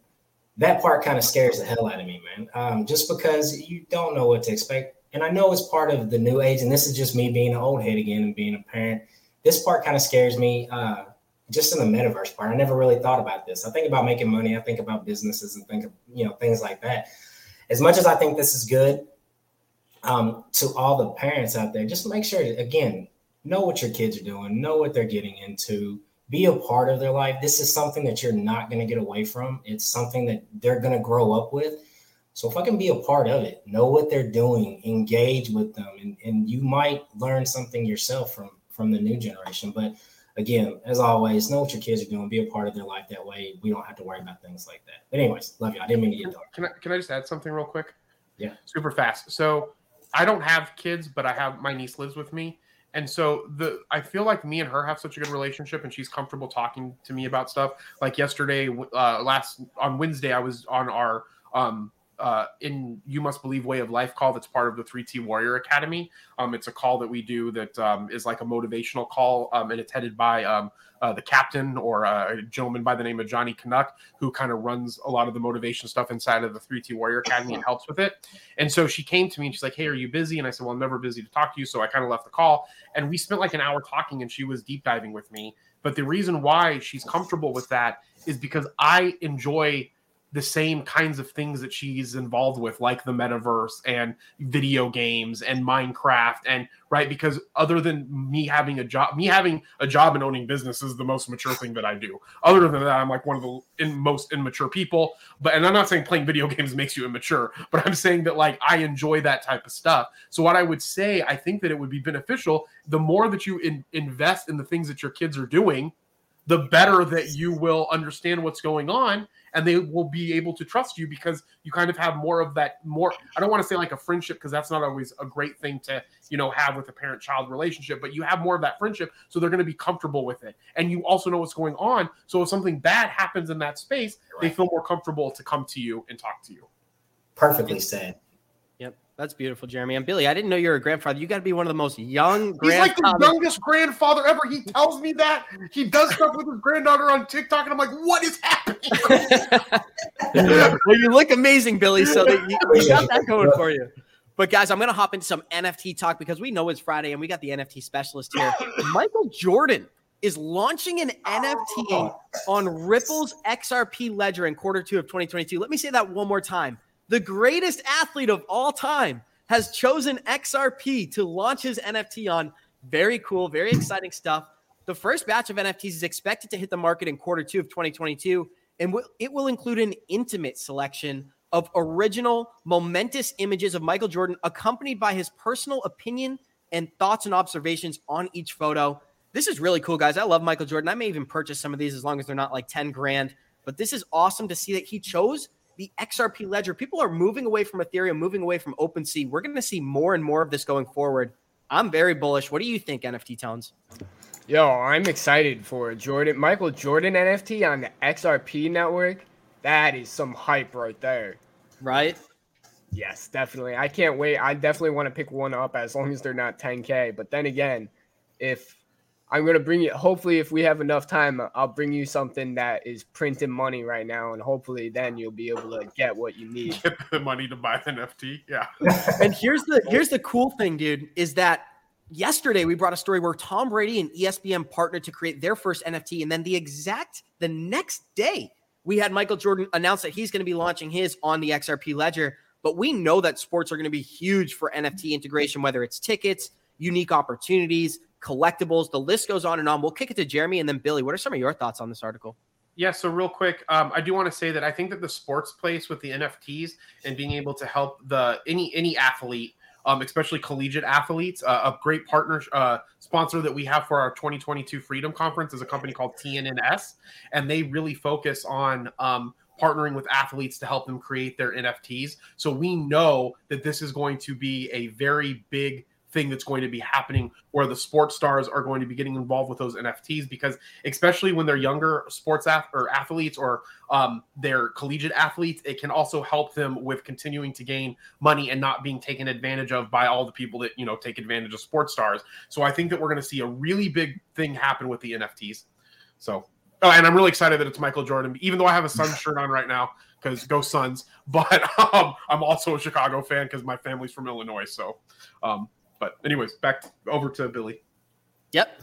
that part kind of scares the hell out of me, man. Um, just because you don't know what to expect, and I know it's part of the new age, and this is just me being an old head again and being a parent this part kind of scares me. Uh, just in the metaverse part, I never really thought about this. I think about making money. I think about businesses and think of you know things like that. As much as I think this is good, um, to all the parents out there, just make sure again know what your kids are doing, know what they're getting into, be a part of their life. This is something that you're not going to get away from. It's something that they're going to grow up with. So if I can be a part of it, know what they're doing, engage with them, and, and you might learn something yourself from from the new generation. But again, as always, know what your kids are doing, be a part of their life. That way, we don't have to worry about things like that. But anyways, love you. I didn't mean to get dark. Can I can I just add something real quick? Yeah, super fast. So I don't have kids, but I have my niece lives with me. And so the I feel like me and her have such a good relationship, and she's comfortable talking to me about stuff. Like yesterday, uh, last on Wednesday, I was on our um, uh, in You Must Believe Way of Life call that's part of the 3T Warrior Academy. Um, it's a call that we do that um, is like a motivational call, um, and it's headed by um, uh, the captain or uh, a gentleman by the name of Johnny Canuck, who kind of runs a lot of the motivation stuff inside of the 3T Warrior Academy and helps with it. And so she came to me and she's like, Hey, are you busy? And I said, Well, I'm never busy to talk to you. So I kind of left the call and we spent like an hour talking and she was deep diving with me. But the reason why she's comfortable with that is because I enjoy the same kinds of things that she's involved with, like the metaverse and video games and Minecraft, and right because other than me having a job, me having a job and owning business is the most mature thing that I do. Other than that, I'm like one of the in, most immature people. But and I'm not saying playing video games makes you immature, but I'm saying that like I enjoy that type of stuff. So what I would say, I think that it would be beneficial the more that you in, invest in the things that your kids are doing the better that you will understand what's going on and they will be able to trust you because you kind of have more of that more i don't want to say like a friendship because that's not always a great thing to you know have with a parent child relationship but you have more of that friendship so they're going to be comfortable with it. And you also know what's going on so if something bad happens in that space right. they feel more comfortable to come to you and talk to you. Perfectly said that's beautiful, Jeremy. And Billy, I didn't know you were a grandfather. You got to be one of the most young He's like the youngest grandfather ever. He tells me that. He does stuff with his granddaughter on TikTok, and I'm like, what is happening? well, you look amazing, Billy. So that you, you got that going for you. But guys, I'm going to hop into some NFT talk because we know it's Friday and we got the NFT specialist here. Michael Jordan is launching an NFT oh. on Ripple's XRP ledger in quarter two of 2022. Let me say that one more time the greatest athlete of all time, has chosen XRP to launch his NFT on. Very cool, very exciting stuff. The first batch of NFTs is expected to hit the market in quarter two of 2022, and it will include an intimate selection of original, momentous images of Michael Jordan, accompanied by his personal opinion and thoughts and observations on each photo. This is really cool, guys. I love Michael Jordan. I may even purchase some of these as long as they're not like 10 grand. But this is awesome to see that he chose the XRP ledger. People are moving away from Ethereum, moving away from OpenSea. We're going to see more and more of this going forward. I'm very bullish. What do you think, NFT Tones? Yo, I'm excited for Jordan Michael Jordan NFT on the XRP network. That is some hype right there. Right? Yes, definitely. I can't wait. I definitely want to pick one up as long as they're not 10K. But then again, if I'm gonna bring you. Hopefully, if we have enough time, I'll bring you something that is printing money right now, and hopefully, then you'll be able to get what you need. Get the money to buy the NFT. Yeah. and here's the here's the cool thing, dude, is that yesterday we brought a story where Tom Brady and ESPN partnered to create their first NFT, and then the exact the next day We had Michael Jordan announce that he's going to be launching his on the XRP ledger, but we know that sports are going to be huge for NFT integration, whether it's tickets, unique opportunities, collectibles, the list goes on and on. We'll kick it to Jeremy and then Billy. What are some of your thoughts on this article? Yeah, so real quick, um, I do want to say that I think that the sports place with the NFTs and being able to help the any any athlete, um, especially collegiate athletes, uh, a great partner uh, sponsor that we have for our 2022 Freedom Conference is a company called TNNS, and they really focus on um, partnering with athletes to help them create their NFTs. So we know that this is going to be a very big thing that's going to be happening where the sports stars are going to be getting involved with those NFTs because especially when they're younger sports ath- or athletes or um, they're collegiate athletes, it can also help them with continuing to gain money and not being taken advantage of by all the people that you know take advantage of sports stars. So I think that we're going to see a really big thing happen with the NFTs. So Oh, and I'm really excited that it's Michael Jordan, even though I have a Suns shirt on right now because go Suns. But um, I'm also a Chicago fan because my family's from Illinois. So, um, but anyways, back to, over to Billy. Yep.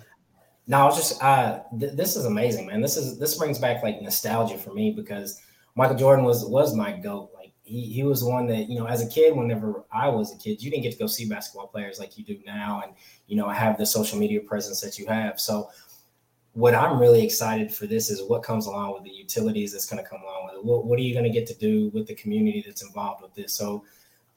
No, I was just uh, th- this is amazing, man. This is this brings back like nostalgia for me because Michael Jordan was was my goat. Like he he was one that you know as a kid, whenever I was a kid, you didn't get to go see basketball players like you do now, and you know have the social media presence that you have. So what I'm really excited for this is what comes along with the utilities that's going to come along with it. What, what are you going to get to do with the community that's involved with this? So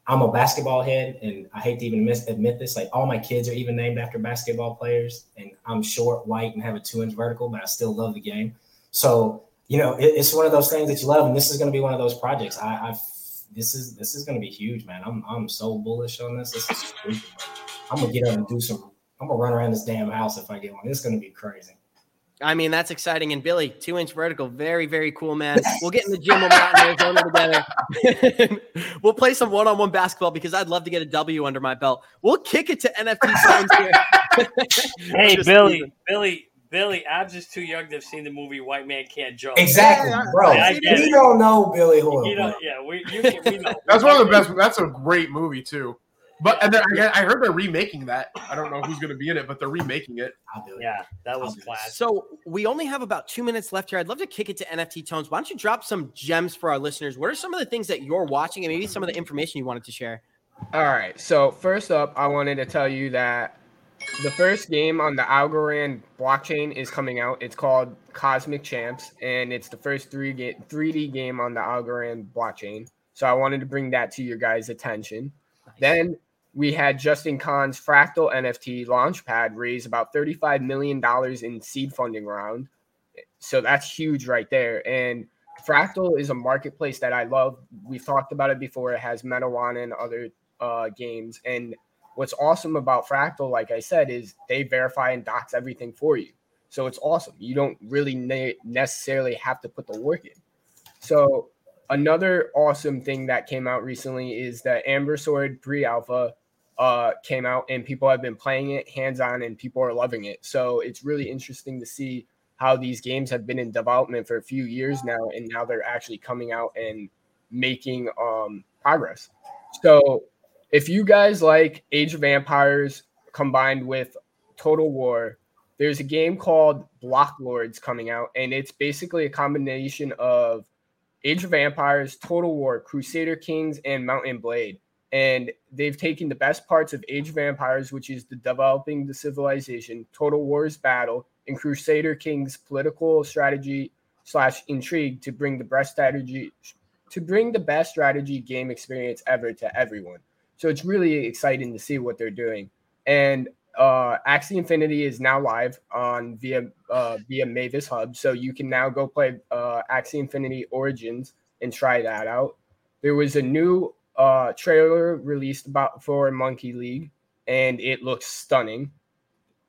I'm a basketball head, and I hate to even miss, admit this. Like all my kids are even named after basketball players, and I'm short, white, and have a two inch vertical, but I still love the game. So you know, it, it's one of those things that you love, and this is going to be one of those projects. I, I this is this is going to be huge, man. I'm I'm so bullish on this. This is stupid, I'm gonna get up and do some. I'm gonna run around this damn house if I get one. It's gonna be crazy. I mean, that's exciting. And Billy, two inch vertical, very, very cool, man. We'll get in the gym when we're out in Arizona together. we'll play some one on one basketball because I'd love to get a W under my belt. We'll kick it to NFT signs here. hey, Billy, teasing. Billy, Billy, I'm just too young to have seen the movie White Man Can't Jump. Exactly, bro. Yeah, we don't know Billy Hoyle. You know, yeah, we, you can, we know. That's one of the best. That's a great movie too. But and then I heard they're remaking that. I don't know who's going to be in it, but they're remaking it. Yeah, that was class. So we only have about two minutes left here. I'd love to kick it to NFT Tones. Why don't you drop some gems for our listeners? What are some of the things that you're watching, and maybe some of the information you wanted to share? All right. So first up, I wanted to tell you that the first game on the Algorand blockchain is coming out. It's called Cosmic Champs, and it's the first three ga- 3D game on the Algorand blockchain. So I wanted to bring that to your guys' attention. Nice. Then we had Justin Kan's Fractal NFT Launchpad raise about $35 million in seed funding round. So that's huge right there. And Fractal is a marketplace that I love. We've talked about it before. It has Metawan and other uh, games. And what's awesome about Fractal, like I said, is they verify and docs everything for you. So it's awesome. You don't really ne- necessarily have to put the work in. So another awesome thing that came out recently is the Ember Sword pre-alpha uh, came out and people have been playing it hands on and people are loving it. So it's really interesting to see how these games have been in development for a few years now and now they're actually coming out and making um, progress. So if you guys like Age of Empires combined with Total War, there's a game called Blocklords coming out and it's basically a combination of Age of Empires, Total War, Crusader Kings, and Mount & Blade and they've taken the best parts of Age of Empires, which is the developing the civilization, Total War's battle, and Crusader King's political strategy slash intrigue to bring the best strategy to bring the best strategy game experience ever to everyone. So it's really exciting to see what they're doing. And uh, Axie Infinity is now live on via uh, via Mavis Hub, so you can now go play uh, Axie Infinity Origins and try that out. There was a new uh, trailer released about for Monkey League, and it looks stunning.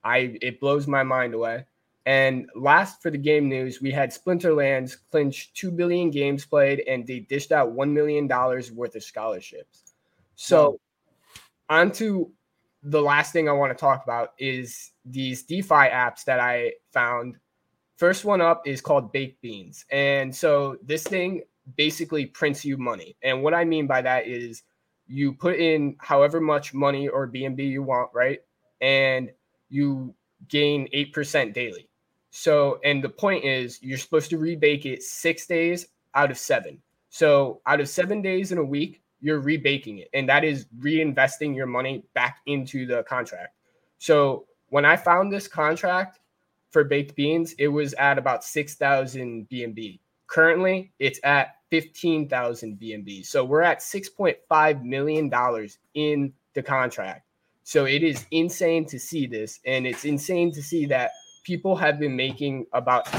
I it blows my mind away. And last for the game news, we had Splinterlands clinch two billion games played, and they dished out one million dollars worth of scholarships. So, wow. on to the last thing I want to talk about is these DeFi apps that I found. First one up is called Baked Beans, and so this thing basically prints you money. And what I mean by that is you put in however much money or BNB you want, right? And you gain 8% daily. So, and the point is, you're supposed to rebake it six days out of seven. So, out of seven days in a week, you're rebaking it, and that is reinvesting your money back into the contract. So, when I found this contract for baked beans, it was at about 6,000 BNB. Currently, it's at 15,000 BNB. So we're at 6.5 million dollars in the contract. So it is insane to see this and it's insane to see that people have been making about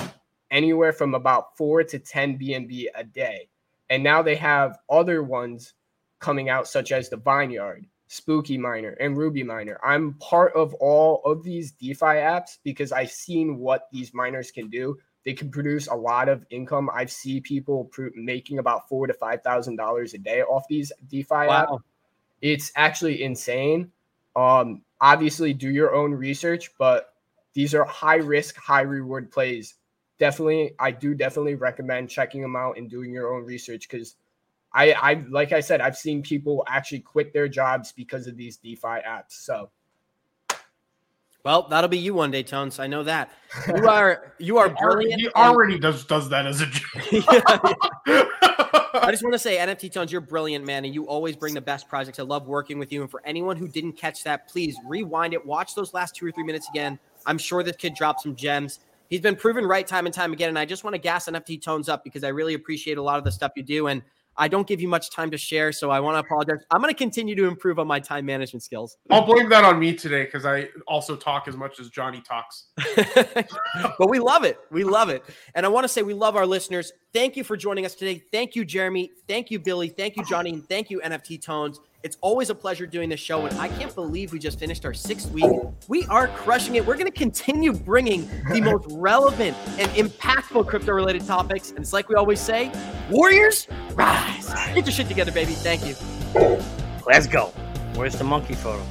anywhere from about 4 to 10 BNB a day. And now they have other ones coming out such as the Vineyard Spooky Miner, and Ruby Miner. I'm part of all of these DeFi apps because I've seen what these miners can do. They can produce a lot of income. I've seen people making about four to five thousand dollars a day off these DeFi wow. apps. It's actually insane. Um, obviously, do your own research, but these are high risk, high reward plays. Definitely, I do definitely recommend checking them out and doing your own research because I, I like I said, I've seen people actually quit their jobs because of these DeFi apps. So well, that'll be you one day, Tones. I know that. You are you are brilliant. He already does does that as a joke. I just want to say, NFT Tones, you're brilliant, man, and you always bring the best projects. I love working with you. And for anyone who didn't catch that, please rewind it, watch those last two or three minutes again. I'm sure this kid dropped some gems. He's been proven right time and time again. And I just want to gas NFT Tones up because I really appreciate a lot of the stuff you do. And I don't give you much time to share, so I want to apologize. I'm going to continue to improve on my time management skills. I'll blame that on me today because I also talk as much as Johnny talks. but we love it. We love it. And I want to say we love our listeners. Thank you for joining us today. Thank you, Jeremy. Thank you, Billy. Thank you, Johnny. And thank you, NFT Tones. It's always a pleasure doing this show, and I can't believe we just finished our sixth week. We are crushing it. We're going to continue bringing the most relevant and impactful crypto related topics. And it's like we always say Warriors, rise. Get your shit together, baby. Thank you. Let's go. Where's the monkey photo?